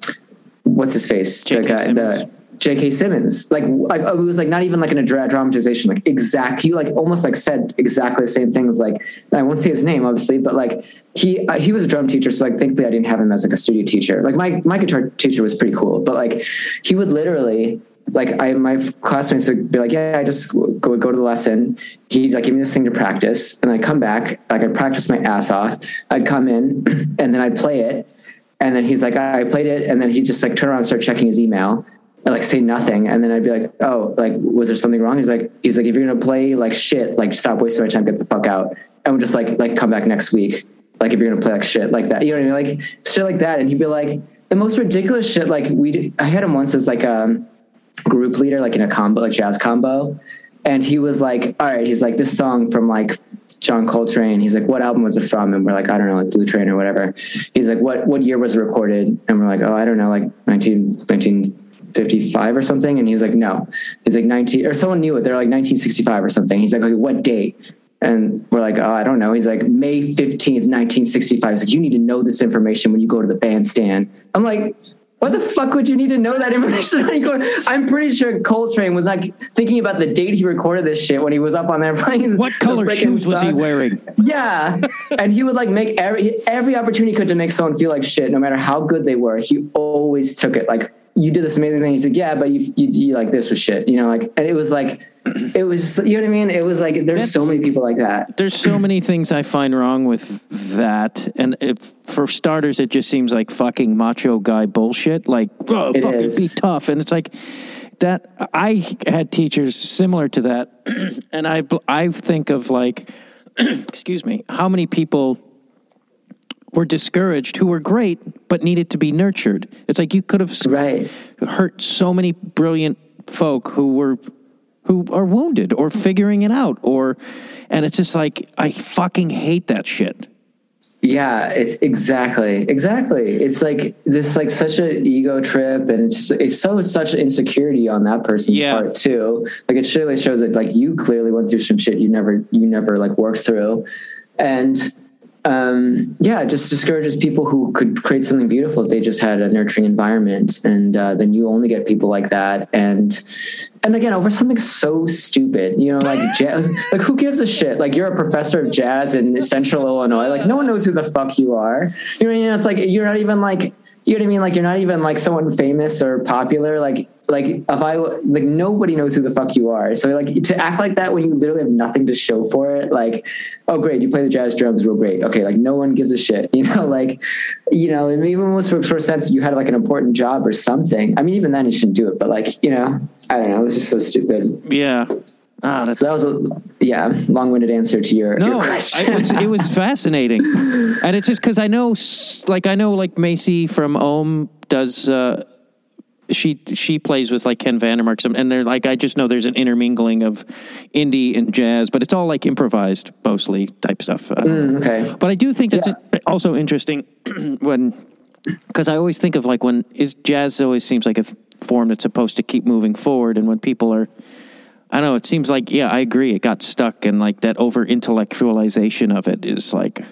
what's his face? The guy, the J.K. Simmons. Like, like it was like not even like in a dramatization. Like exact, he like almost like said exactly the same things. Like I won't say his name, obviously, but like he uh, he was a drum teacher, so like thankfully I didn't have him as like a studio teacher. Like my my guitar teacher was pretty cool, but like he would literally like I my classmates would be like, yeah, I just go go to the lesson. He'd like give me this thing to practice, and I'd come back. Like I'd practice my ass off. I'd come in, and then I'd play it. And then he's like, I played it, and then he'd just like turn around and start checking his email like say nothing and then i'd be like oh like was there something wrong he's like he's like if you're gonna play like shit like stop wasting my time get the fuck out and we'll just like like come back next week like if you're gonna play like shit like that you know what i mean like shit like that and he'd be like the most ridiculous shit like we i had him once as like a group leader like in a combo like jazz combo and he was like all right he's like this song from like John Coltrane. He's like, "What album was it from?" And we're like, "I don't know, like Blue Train or whatever." He's like, "What what year was it recorded?" And we're like, "Oh, I don't know, like 19, 19 55 or something? And he's like, no. He's like 19, or someone knew it. They're like 1965 or something. He's like, okay, what date? And we're like, oh, I don't know. He's like, May 15th, 1965. He's like, you need to know this information when you go to the bandstand. I'm like, what the fuck would you need to know that information? I'm pretty sure Coltrane was like thinking about the date he recorded this shit when he was up on there playing. What color shoes song. was he wearing? Yeah, and he would like make every every opportunity he could to make someone feel like shit, no matter how good they were. He always took it like you did this amazing thing. He's like, yeah, but you, you, you like this was shit, you know, like, and it was like, it was, you know what I mean? It was like, there's That's, so many people like that. There's so many things I find wrong with that. And if, for starters, it just seems like fucking macho guy bullshit. Like, oh, it fucking is. be tough. And it's like that. I had teachers similar to that. and I, I think of like, excuse me, how many people were discouraged who were great but needed to be nurtured. It's like you could have right. hurt so many brilliant folk who were who are wounded or figuring it out or and it's just like I fucking hate that shit. Yeah, it's exactly, exactly. It's like this, like such an ego trip, and it's it's so such insecurity on that person's yeah. part too. Like it surely shows that like you clearly went through some shit you never you never like worked through, and um, yeah, it just discourages people who could create something beautiful if they just had a nurturing environment. And uh, then you only get people like that. And and again, over something so stupid, you know, like like who gives a shit? Like you're a professor of jazz in Central Illinois. Like no one knows who the fuck you are. You know, you know it's like you're not even like you know what I mean? Like you're not even like someone famous or popular. Like like if I like nobody knows who the fuck you are. So like to act like that when you literally have nothing to show for it, like, oh great, you play the jazz drums real great. Okay, like no one gives a shit. You know, like you know, even almost for, for a sense you had like an important job or something. I mean, even then you shouldn't do it, but like, you know, I don't know, it was just so stupid. Yeah. Ah, that's... So that was a yeah long-winded answer to your, no, your question. it, was, it was fascinating, and it's just because I know, like I know, like Macie from Ohmme does. Uh, she she plays with like Ken Vandermark, and they're like I just know there's an intermingling of indie and jazz, but it's all like improvised mostly type stuff. Mm, okay, but I do think that's yeah. also interesting when because I always think of like when is jazz always seems like a form that's supposed to keep moving forward, and when people are I know. It seems like yeah, I agree. It got stuck, and like that over intellectualization of it is like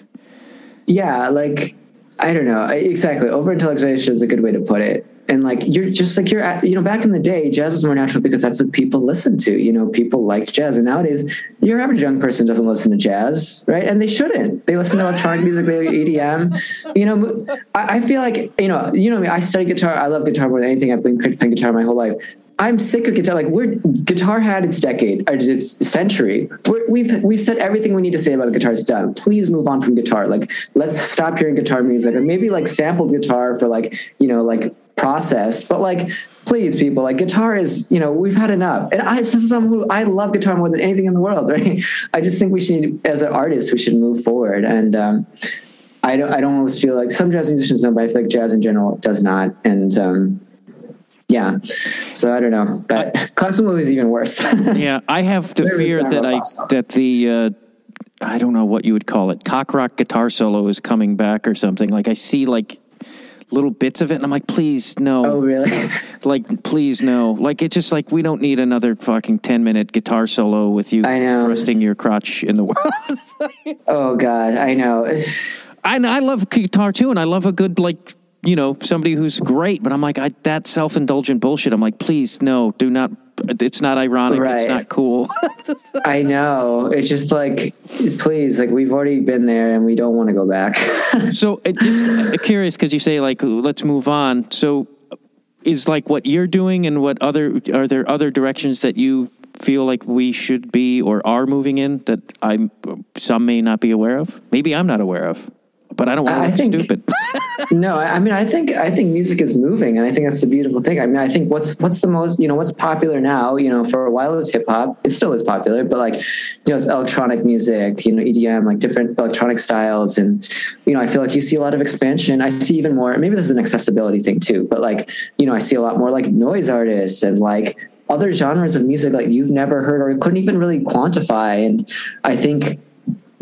yeah, like I don't know exactly. Over intellectualization is a good way to put it. And like you're just like you're at, you know back in the day, jazz was more natural because that's what people listened to. You know, people liked jazz, and nowadays your average young person doesn't listen to jazz, right? And they shouldn't. They listen to electronic music, they EDM. You know, I, I feel like you know, you know me. I study guitar. I love guitar more than anything. I've been playing guitar my whole life. I'm sick of guitar. Like we're guitar had its decade, or its century. We're, we've we've said everything we need to say about the guitar is done. Please move on from guitar. Like let's stop hearing guitar music, or maybe like sampled guitar for like you know like process. But like please, people, like guitar is you know we've had enough. And I this is someone who I love guitar more than anything in the world. Right? I just think we should, as an artist, we should move forward. And um, I don't I don't always feel like some jazz musicians don't, but I feel like jazz in general does not. And um, yeah. So I don't know, but uh, classical is even worse. yeah, I have the fear that I that the uh, I don't know what you would call it, cock rock guitar solo is coming back or something. Like I see like little bits of it, and I'm like, please no. Oh really? like please no. Like it's just like we don't need another fucking ten minute guitar solo with you I know. thrusting your crotch in the world. oh god, I know. I I love guitar too, and I love a good like you know, somebody who's great, but I'm like, I, that self indulgent bullshit. I'm like, please, no, do not. It's not ironic. Right. It's not cool. I know. It's just like, please, like we've already been there and we don't want to go back. so, it just uh, curious because you say like, let's move on. So, is like what you're doing and what other are there other directions that you feel like we should be or are moving in that I'm some may not be aware of? Maybe I'm not aware of but I don't want to look think, stupid. no, I mean, I think I think music is moving, and I think that's the beautiful thing. I mean, I think what's what's the most you know what's popular now. You know, for a while it was hip hop. It still is popular, but like you know, it's electronic music. You know, EDM, like different electronic styles, and you know, I feel like you see a lot of expansion. I see even more. Maybe this is an accessibility thing too, but like you know, I see a lot more like noise artists and like other genres of music like you've never heard or couldn't even really quantify. And I think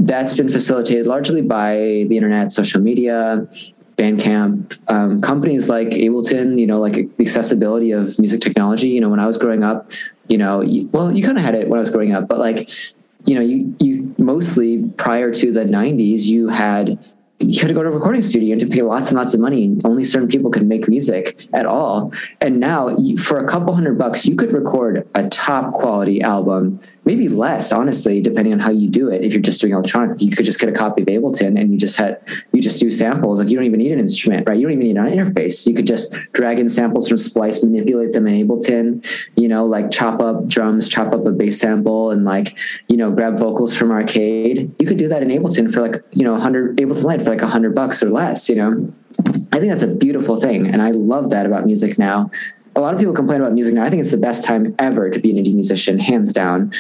that's been facilitated largely by the internet, social media, Bandcamp, um, companies like Ableton, you know, like the accessibility of music technology. You know, when I was growing up, you know, you, well, you kind of had it when I was growing up, but like, you know, you, you mostly prior to the 90s, you had you had to go to a recording studio and to pay lots and lots of money only certain people could make music at all. And now you, for a couple hundred bucks you could record a top quality album maybe less honestly depending on how you do it. If you're just doing electronic you could just get a copy of ableton and you just had you just do samples. Like you don't even need an instrument right? You don't even need an interface. You could just drag in samples from splice manipulate them in ableton you know like chop up drums chop up a bass sample and like you know grab vocals from arcade. You could do that in ableton for like you know 100 ableton Lite for like a hundred bucks or less, you know, I think that's a beautiful thing. And I love that about music now. A lot of people complain about music now. I think it's the best time ever to be an indie musician, hands down.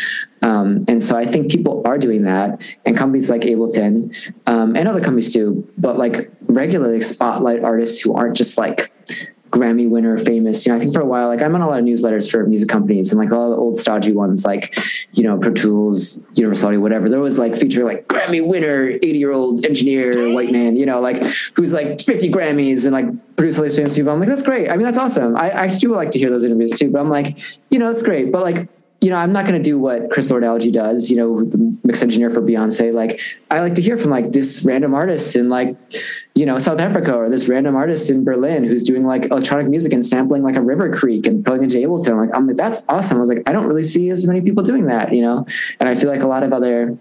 Um, and so I think people are doing that, and companies like Ableton um, and other companies too. But like regularly spotlight artists who aren't just like Grammy winner famous. You know, I think for a while, like I'm on a lot of newsletters for music companies and like all the old stodgy ones, like, you know, Pro Tools, Universal Audio, whatever. There was like feature like Grammy winner, 80 year old engineer, white man, you know, like who's like 50 Grammys and like produce all these famous people. I'm like, that's great. I mean, that's awesome. I, I do like to hear those interviews too, but I'm like, you know, that's great. But like, you know, I'm not going to do what Chris Lord-Alge does, you know, the mix engineer for Beyonce. Like, I like to hear from like this random artist in like, you know, South Africa or this random artist in Berlin who's doing like electronic music and sampling like a river creek and putting into Ableton. Like, I'm like, that's awesome. I was like, I don't really see as many people doing that, you know? And I feel like a lot of other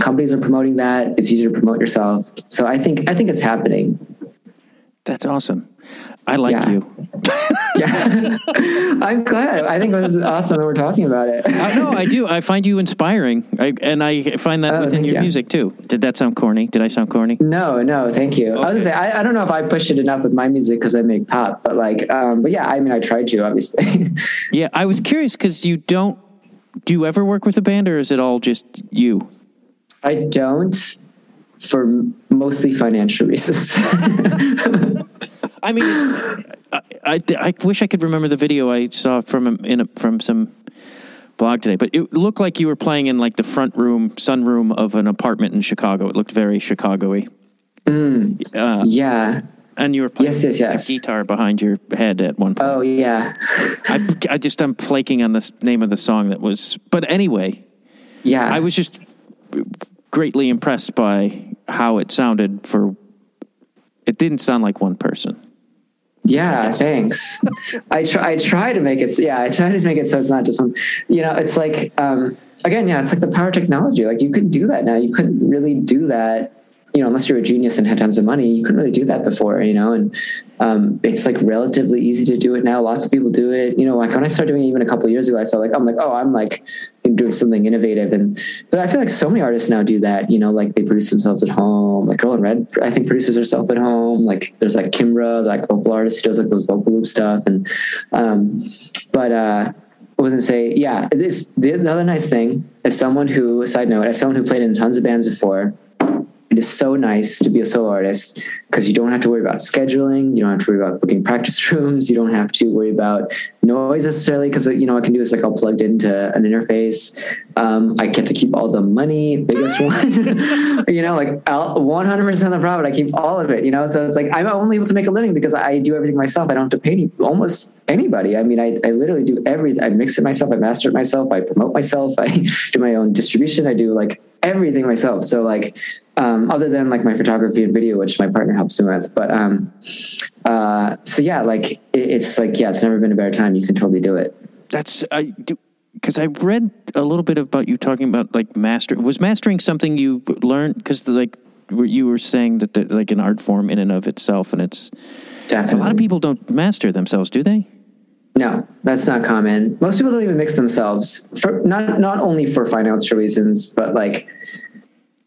companies are promoting that. It's easier to promote yourself. So I think, I think it's happening. That's awesome. I like yeah. you. yeah, I'm glad. I think it was awesome that we're talking about it. I know I do. I find you inspiring, I, and I find that oh, within your you. music too. Did that sound corny? Did I sound corny? No, no. Thank you. Okay. I was gonna say I, I, don't know if I pushed it enough with my music because I make pop, but like, um, but yeah, I mean, I tried to obviously. yeah, I was curious because you don't. Do you ever work with a band, or is it all just you? I don't for mostly financial reasons. I mean, I, I, I, wish I could remember the video I saw from in a, from some blog today, but it looked like you were playing in like the front room, sunroom of an apartment in Chicago. It looked very Chicago-y. Mm, uh, yeah. And you were playing Yes, yes, yes. the guitar behind your head at one point. Oh yeah, I, I just I'm flaking on the name of the song that was. But anyway, yeah. I was just greatly impressed by how it sounded. For it didn't sound like one person. Yeah, thanks. I try. I try to make it. Yeah, I try to make it so it's not just one. You know, it's like um, again, yeah, it's like the power technology. Like you could do that now. You couldn't really do that. You know, unless you're a genius and had tons of money, you couldn't really do that before. You know, and um, it's like relatively easy to do it now. Lots of people do it. You know, like when I started doing it even a couple years ago, I felt like I'm like, oh, I'm like doing something innovative, and but I feel like so many artists now do that. You know, like they produce themselves at home. Like Girl in Red, I think produces herself at home. Like there's like Kimbra, like vocal artist who does like those vocal loop stuff, and um, but uh, I was gonna say, yeah, this the, the other nice thing as someone who, side note, as someone who played in tons of bands before, it is so nice to be a solo artist because you don't have to worry about scheduling. You don't have to worry about booking practice rooms. You don't have to worry about noise necessarily because you know what I can do is like I'll plugged into an interface. Um, I get to keep all the money, biggest one. you know, like one hundred percent of the profit, I keep all of it. You know, so it's like I'm only able to make a living because I do everything myself. I don't have to pay any, almost anybody. I mean, I, I literally do everything. I mix it myself. I master it myself. I promote myself. I do my own distribution. I do like everything myself. So like, um, other than like my photography and video, which my partner helps me with, but, um, uh, so yeah, like it, it's like, yeah, it's never been a better time. You can totally do it. That's I do because I read a little bit about you talking about like master. Was mastering something you learned? Because like you were saying that there's like an art form in and of itself, and it's definitely a lot of people don't master themselves, do they? No, that's not common. Most people don't even mix themselves for not not only for financial reasons, but like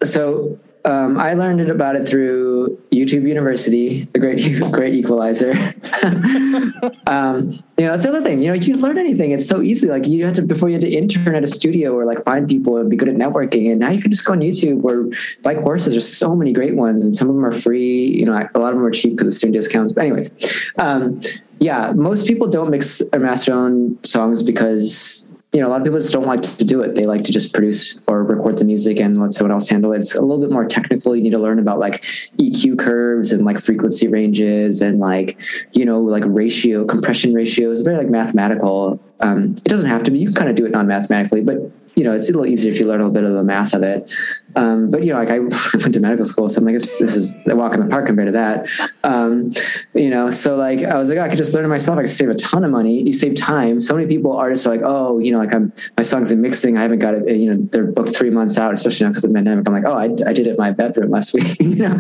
so um, I learned about it through YouTube University, the great great equalizer. um, you know, that's the other thing. You know, you can learn anything. It's so easy. Like you had to before you had to intern at a studio or like find people and be good at networking. And now you can just go on YouTube or buy courses. There's so many great ones, and some of them are free. You know, a lot of them are cheap because of student discounts. But anyways, um, yeah, most people don't mix or master their own songs because you know a lot of people just don't like to do it. They like to just produce or record the music and let someone else handle it. It's a little bit more technical. You need to learn about like EQ curves and like frequency ranges and like you know like ratio compression ratios. Very like mathematical. Um, it doesn't have to be. You can kind of do it non-mathematically, but you know, it's a little easier if you learn a little bit of the math of it. Um, but you know, like I went to medical school, so I'm like, this, is a walk in the park compared to that. Um, you know, so like I was like, oh, I could just learn it myself. I could save a ton of money. You save time. So many people, artists are like, oh, you know, like I'm my songs in mixing. I haven't got it. You know, they're booked three months out, especially now because of the pandemic. I'm like, oh, I, I did it in my bedroom last week. you know,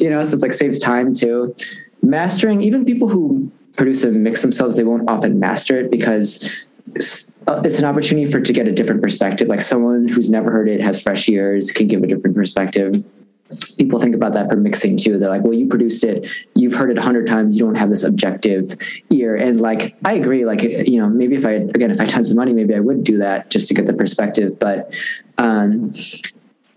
you know, so it's like saves time too. Mastering, even people who produce and mix themselves, they won't often master it because uh, it's an opportunity for to get a different perspective. Like someone who's never heard it has fresh ears can give a different perspective. People think about that for mixing too. They're like, well, you produced it, you've heard it a hundred times, you don't have this objective ear. And like, I agree. Like, you know, maybe if I again, if I had tons of money, maybe I would do that just to get the perspective. But um,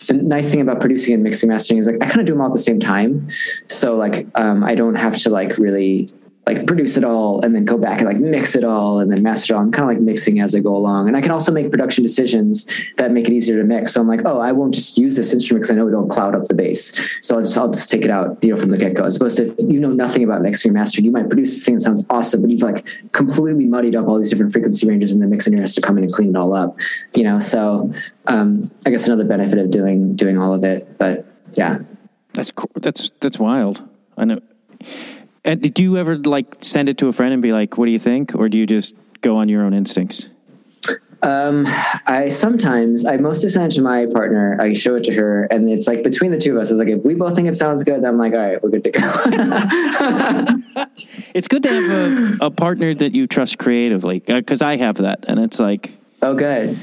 the nice thing about producing and mixing mastering is like I kind of do them all at the same time. So like um, I don't have to like really like produce it all and then go back and like mix it all and then master it all. I'm kind of like mixing as I go along. And I can also make production decisions that make it easier to mix. So I'm like, oh, I won't just use this instrument because I know it'll cloud up the bass. So I'll just I'll just take it out, you know, from the get go. As opposed to if you know nothing about mixing or mastering, you might produce this thing that sounds awesome, but you've like completely muddied up all these different frequency ranges and the mix engineer has to come in and clean it all up. You know, so um, I guess another benefit of doing doing all of it. But yeah. That's cool. That's that's wild. I know. And did you ever like send it to a friend and be like, "What do you think?" Or do you just go on your own instincts? Um, I sometimes I mostly send it to my partner. I show it to her, and it's like between the two of us. It's like if we both think it sounds good, then I'm like, all right, we're good to go. it's good to have a, a partner that you trust creatively, because I have that, and it's like, oh, good.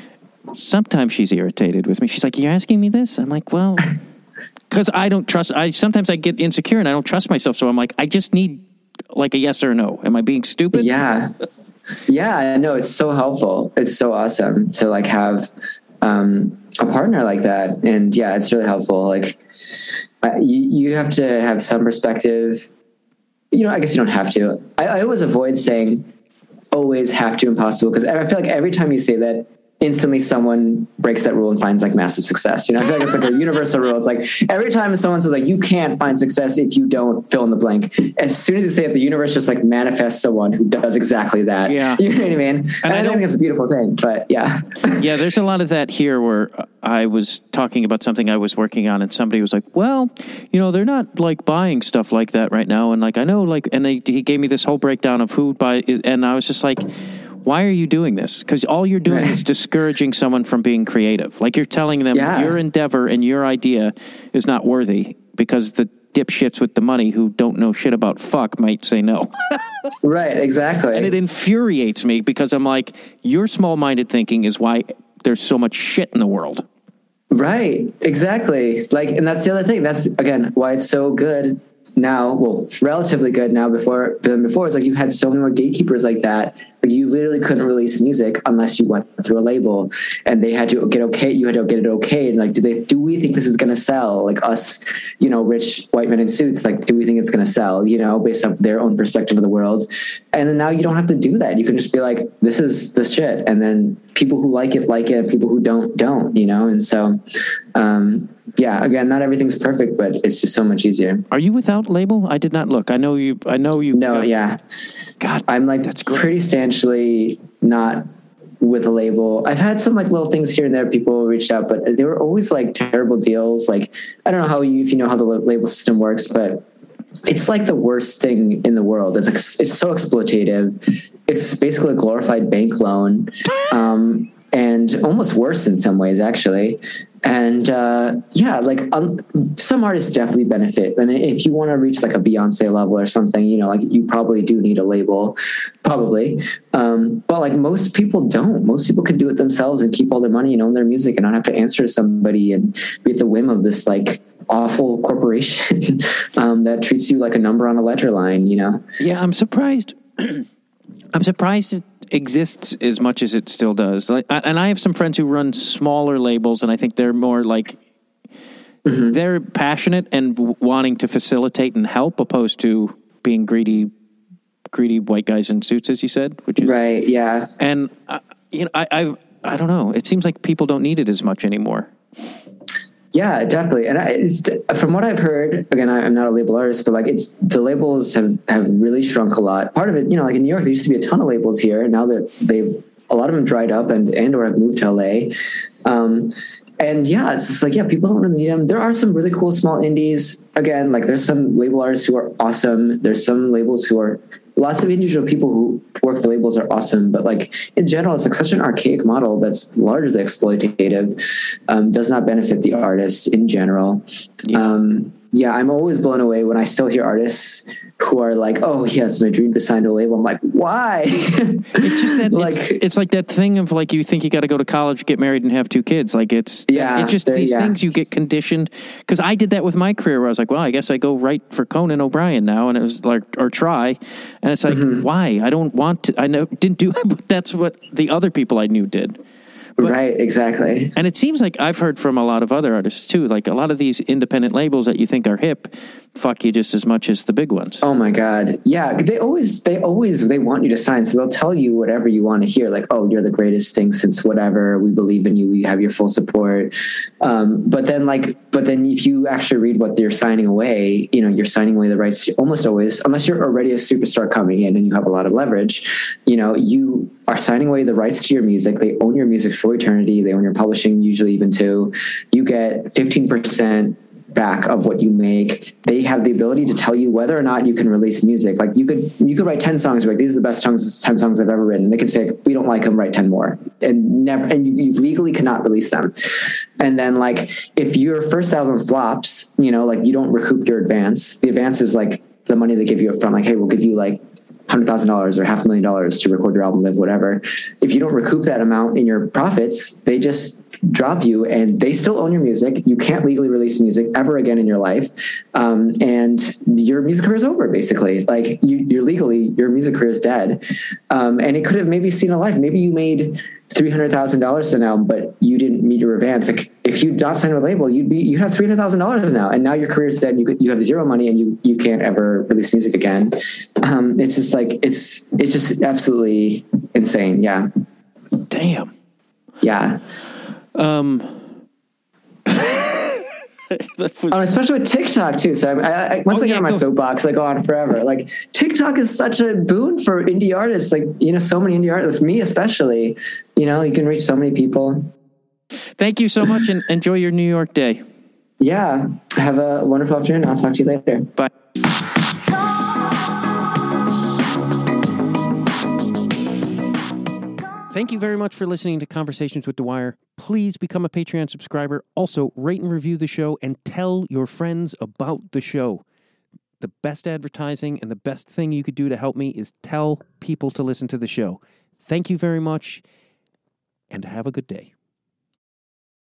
Sometimes she's irritated with me. She's like, "You're asking me this?" I'm like, "Well." Because I don't trust. I sometimes I get insecure and I don't trust myself. So I'm like, I just need like a yes or a no. Am I being stupid? Yeah, yeah. No, it's so helpful. It's so awesome to like have um, a partner like that, and yeah, it's really helpful. Like you, you have to have some perspective. You know, I guess you don't have to. I, I always avoid saying always have to impossible because I feel like every time you say that instantly someone breaks that rule and finds like massive success. You know, I feel like it's like a universal rule. It's like every time someone says like you can't find success if you don't fill in the blank. As soon as you say it, the universe just like manifests someone who does exactly that. Yeah. You know what I mean? And, And I I, don't- think it's a beautiful thing. But yeah. yeah, there's a lot of that here where I was talking about something I was working on, and somebody was like, "Well, you know, they're not like buying stuff like that right now." And like, I know, like, and they, he gave me this whole breakdown of who buy, and I was just like. Why are you doing this? Because all you're doing Right. is discouraging someone from being creative. Like you're telling them Yeah. your endeavor and your idea is not worthy because the dipshits with the money who don't know shit about fuck might say no. right. Exactly. And it infuriates me because I'm like, your small minded thinking is why there's so much shit in the world. Right, exactly. Like, and that's the other thing. That's again why it's so good now. Well, relatively good now. Before than before, it's like you had so many more gatekeepers like that. You literally couldn't release music unless you went through a label, and they had to get okay. You had to get it okay. And like, do they? Do we think this is going to sell? Like us, you know, rich white men in suits. Like, do we think it's going to sell? You know, based off their own perspective of the world. And then now you don't have to do that. You can just be like, this is the shit, and then people who like it like it, and people who don't don't. You know, and so um, yeah, again, not everything's perfect, but it's just so much easier. Are you without label? I did not look. I know you. I know you. No, yeah, God, I'm like That's great. pretty substantially not with a label. I've had some like little things here and there. People reached out, but they were always like terrible deals. Like I don't know how you if you know how the label system works, but it's like the worst thing in the world. It's like it's so exploitative. It's basically a glorified bank loan, um, and almost worse in some ways, actually. And uh, yeah, like um, some artists definitely benefit. And if you want to reach like a Beyonce level or something, you know, like you probably do need a label, probably. Um, but like most people don't. Most people can do it themselves and keep all their money and own their music and not have to answer to somebody and be at the whim of this like awful corporation um, that treats you like a number on a ledger line. You know? yeah, I'm surprised. I'm surprised exists as much as it still does. Like, and I have some friends who run smaller labels, and I think they're more like they're passionate and w- wanting to facilitate and help, opposed to being greedy, greedy white guys in suits, as you said, which is Right? Yeah. And uh, you know, I, I I don't know. It seems like people don't need it as much anymore. Yeah, definitely. And I, from what I've heard, again, I, I'm not a label artist, but like it's the labels have have really shrunk a lot. Part of it, you know, like in New York, there used to be a ton of labels here, and now that they've a lot of them dried up and and or have moved to LA. Um, and yeah, it's just like yeah, people don't really need them. There are some really cool small indies. Again, like there's some label artists who are awesome. There's some labels who are lots of individual people who work for labels are awesome, but like in general, it's like such an archaic model that's largely exploitative, um, does not benefit the artist in general. Yeah. Um, yeah, I'm always blown away when I still hear artists who are like, "Oh, yeah, it's my dream to sign to a label." I'm like, "Why?" It's just that like, it's, it's like that thing of like you think you got to go to college, get married, and have two kids. Like it's Yeah, It's just these yeah. things you get conditioned. Because I did that with my career, where I was like, well, I guess I go write for Conan O'Brien now, and it was like or try, and it's like Mm-hmm. why I don't want to. I know didn't do, but that's what the other people I knew did. Right, exactly. And it seems like I've heard from a lot of other artists too. Like a lot of these independent labels that you think are hip, fuck you just as much as the big ones. Oh my god. Yeah, they always they always they want you to sign so they'll tell you whatever you want to hear like oh you're the greatest thing since whatever we believe in you we have your full support. Um, but then like but then if you actually read what they're signing away, you know, you're signing away the rights almost always unless you're already a superstar coming in and you have a lot of leverage, you know, you are signing away the rights to your music. They own your music for eternity. They own your publishing usually even too. You get 15% back of what you make. They have the ability to tell you whether or not you can release music. Like you could you could write 10 songs, like these are the best songs 10 songs I've ever written. They could say we don't like them, write 10 more. And never and you, you legally cannot release them. And then like if your first album flops, you know, like you don't recoup your advance. The advance is like the money they give you up front like hey, we'll give you like hundred thousand dollars or half a million dollars to record your album, live whatever. If you don't recoup that amount in your profits, they just drop you, and they still own your music. You can't legally release music ever again in your life, um, and your music career is over. Basically, like you, you're legally your music career is dead, um, and it could have maybe seen a life. Maybe you made three hundred thousand dollars an album, but you didn't meet your advance. Like if you not signed a label, you'd be you have three hundred thousand dollars now, and now your career is dead. You you have zero money, and you you can't ever release music again. Um, it's just like it's it's just absolutely insane. Yeah, Damn. Yeah. Um, was- Oh, especially with TikTok too. So I, I, once Oh, I get yeah, on my go- soapbox, I go on forever. Like TikTok is such a boon for indie artists. Like you know, so many indie artists, me especially. You know, you can reach so many people. thank you so much and enjoy your New York day. Yeah. Have a wonderful afternoon. I'll talk to you later. Bye. Thank you very much for listening to Conversations with Dwyer. Please become a Patreon subscriber. Also, rate and review the show and tell your friends about the show. The best advertising and the best thing you could do to help me is tell people to listen to the show. Thank you very much and have a good day.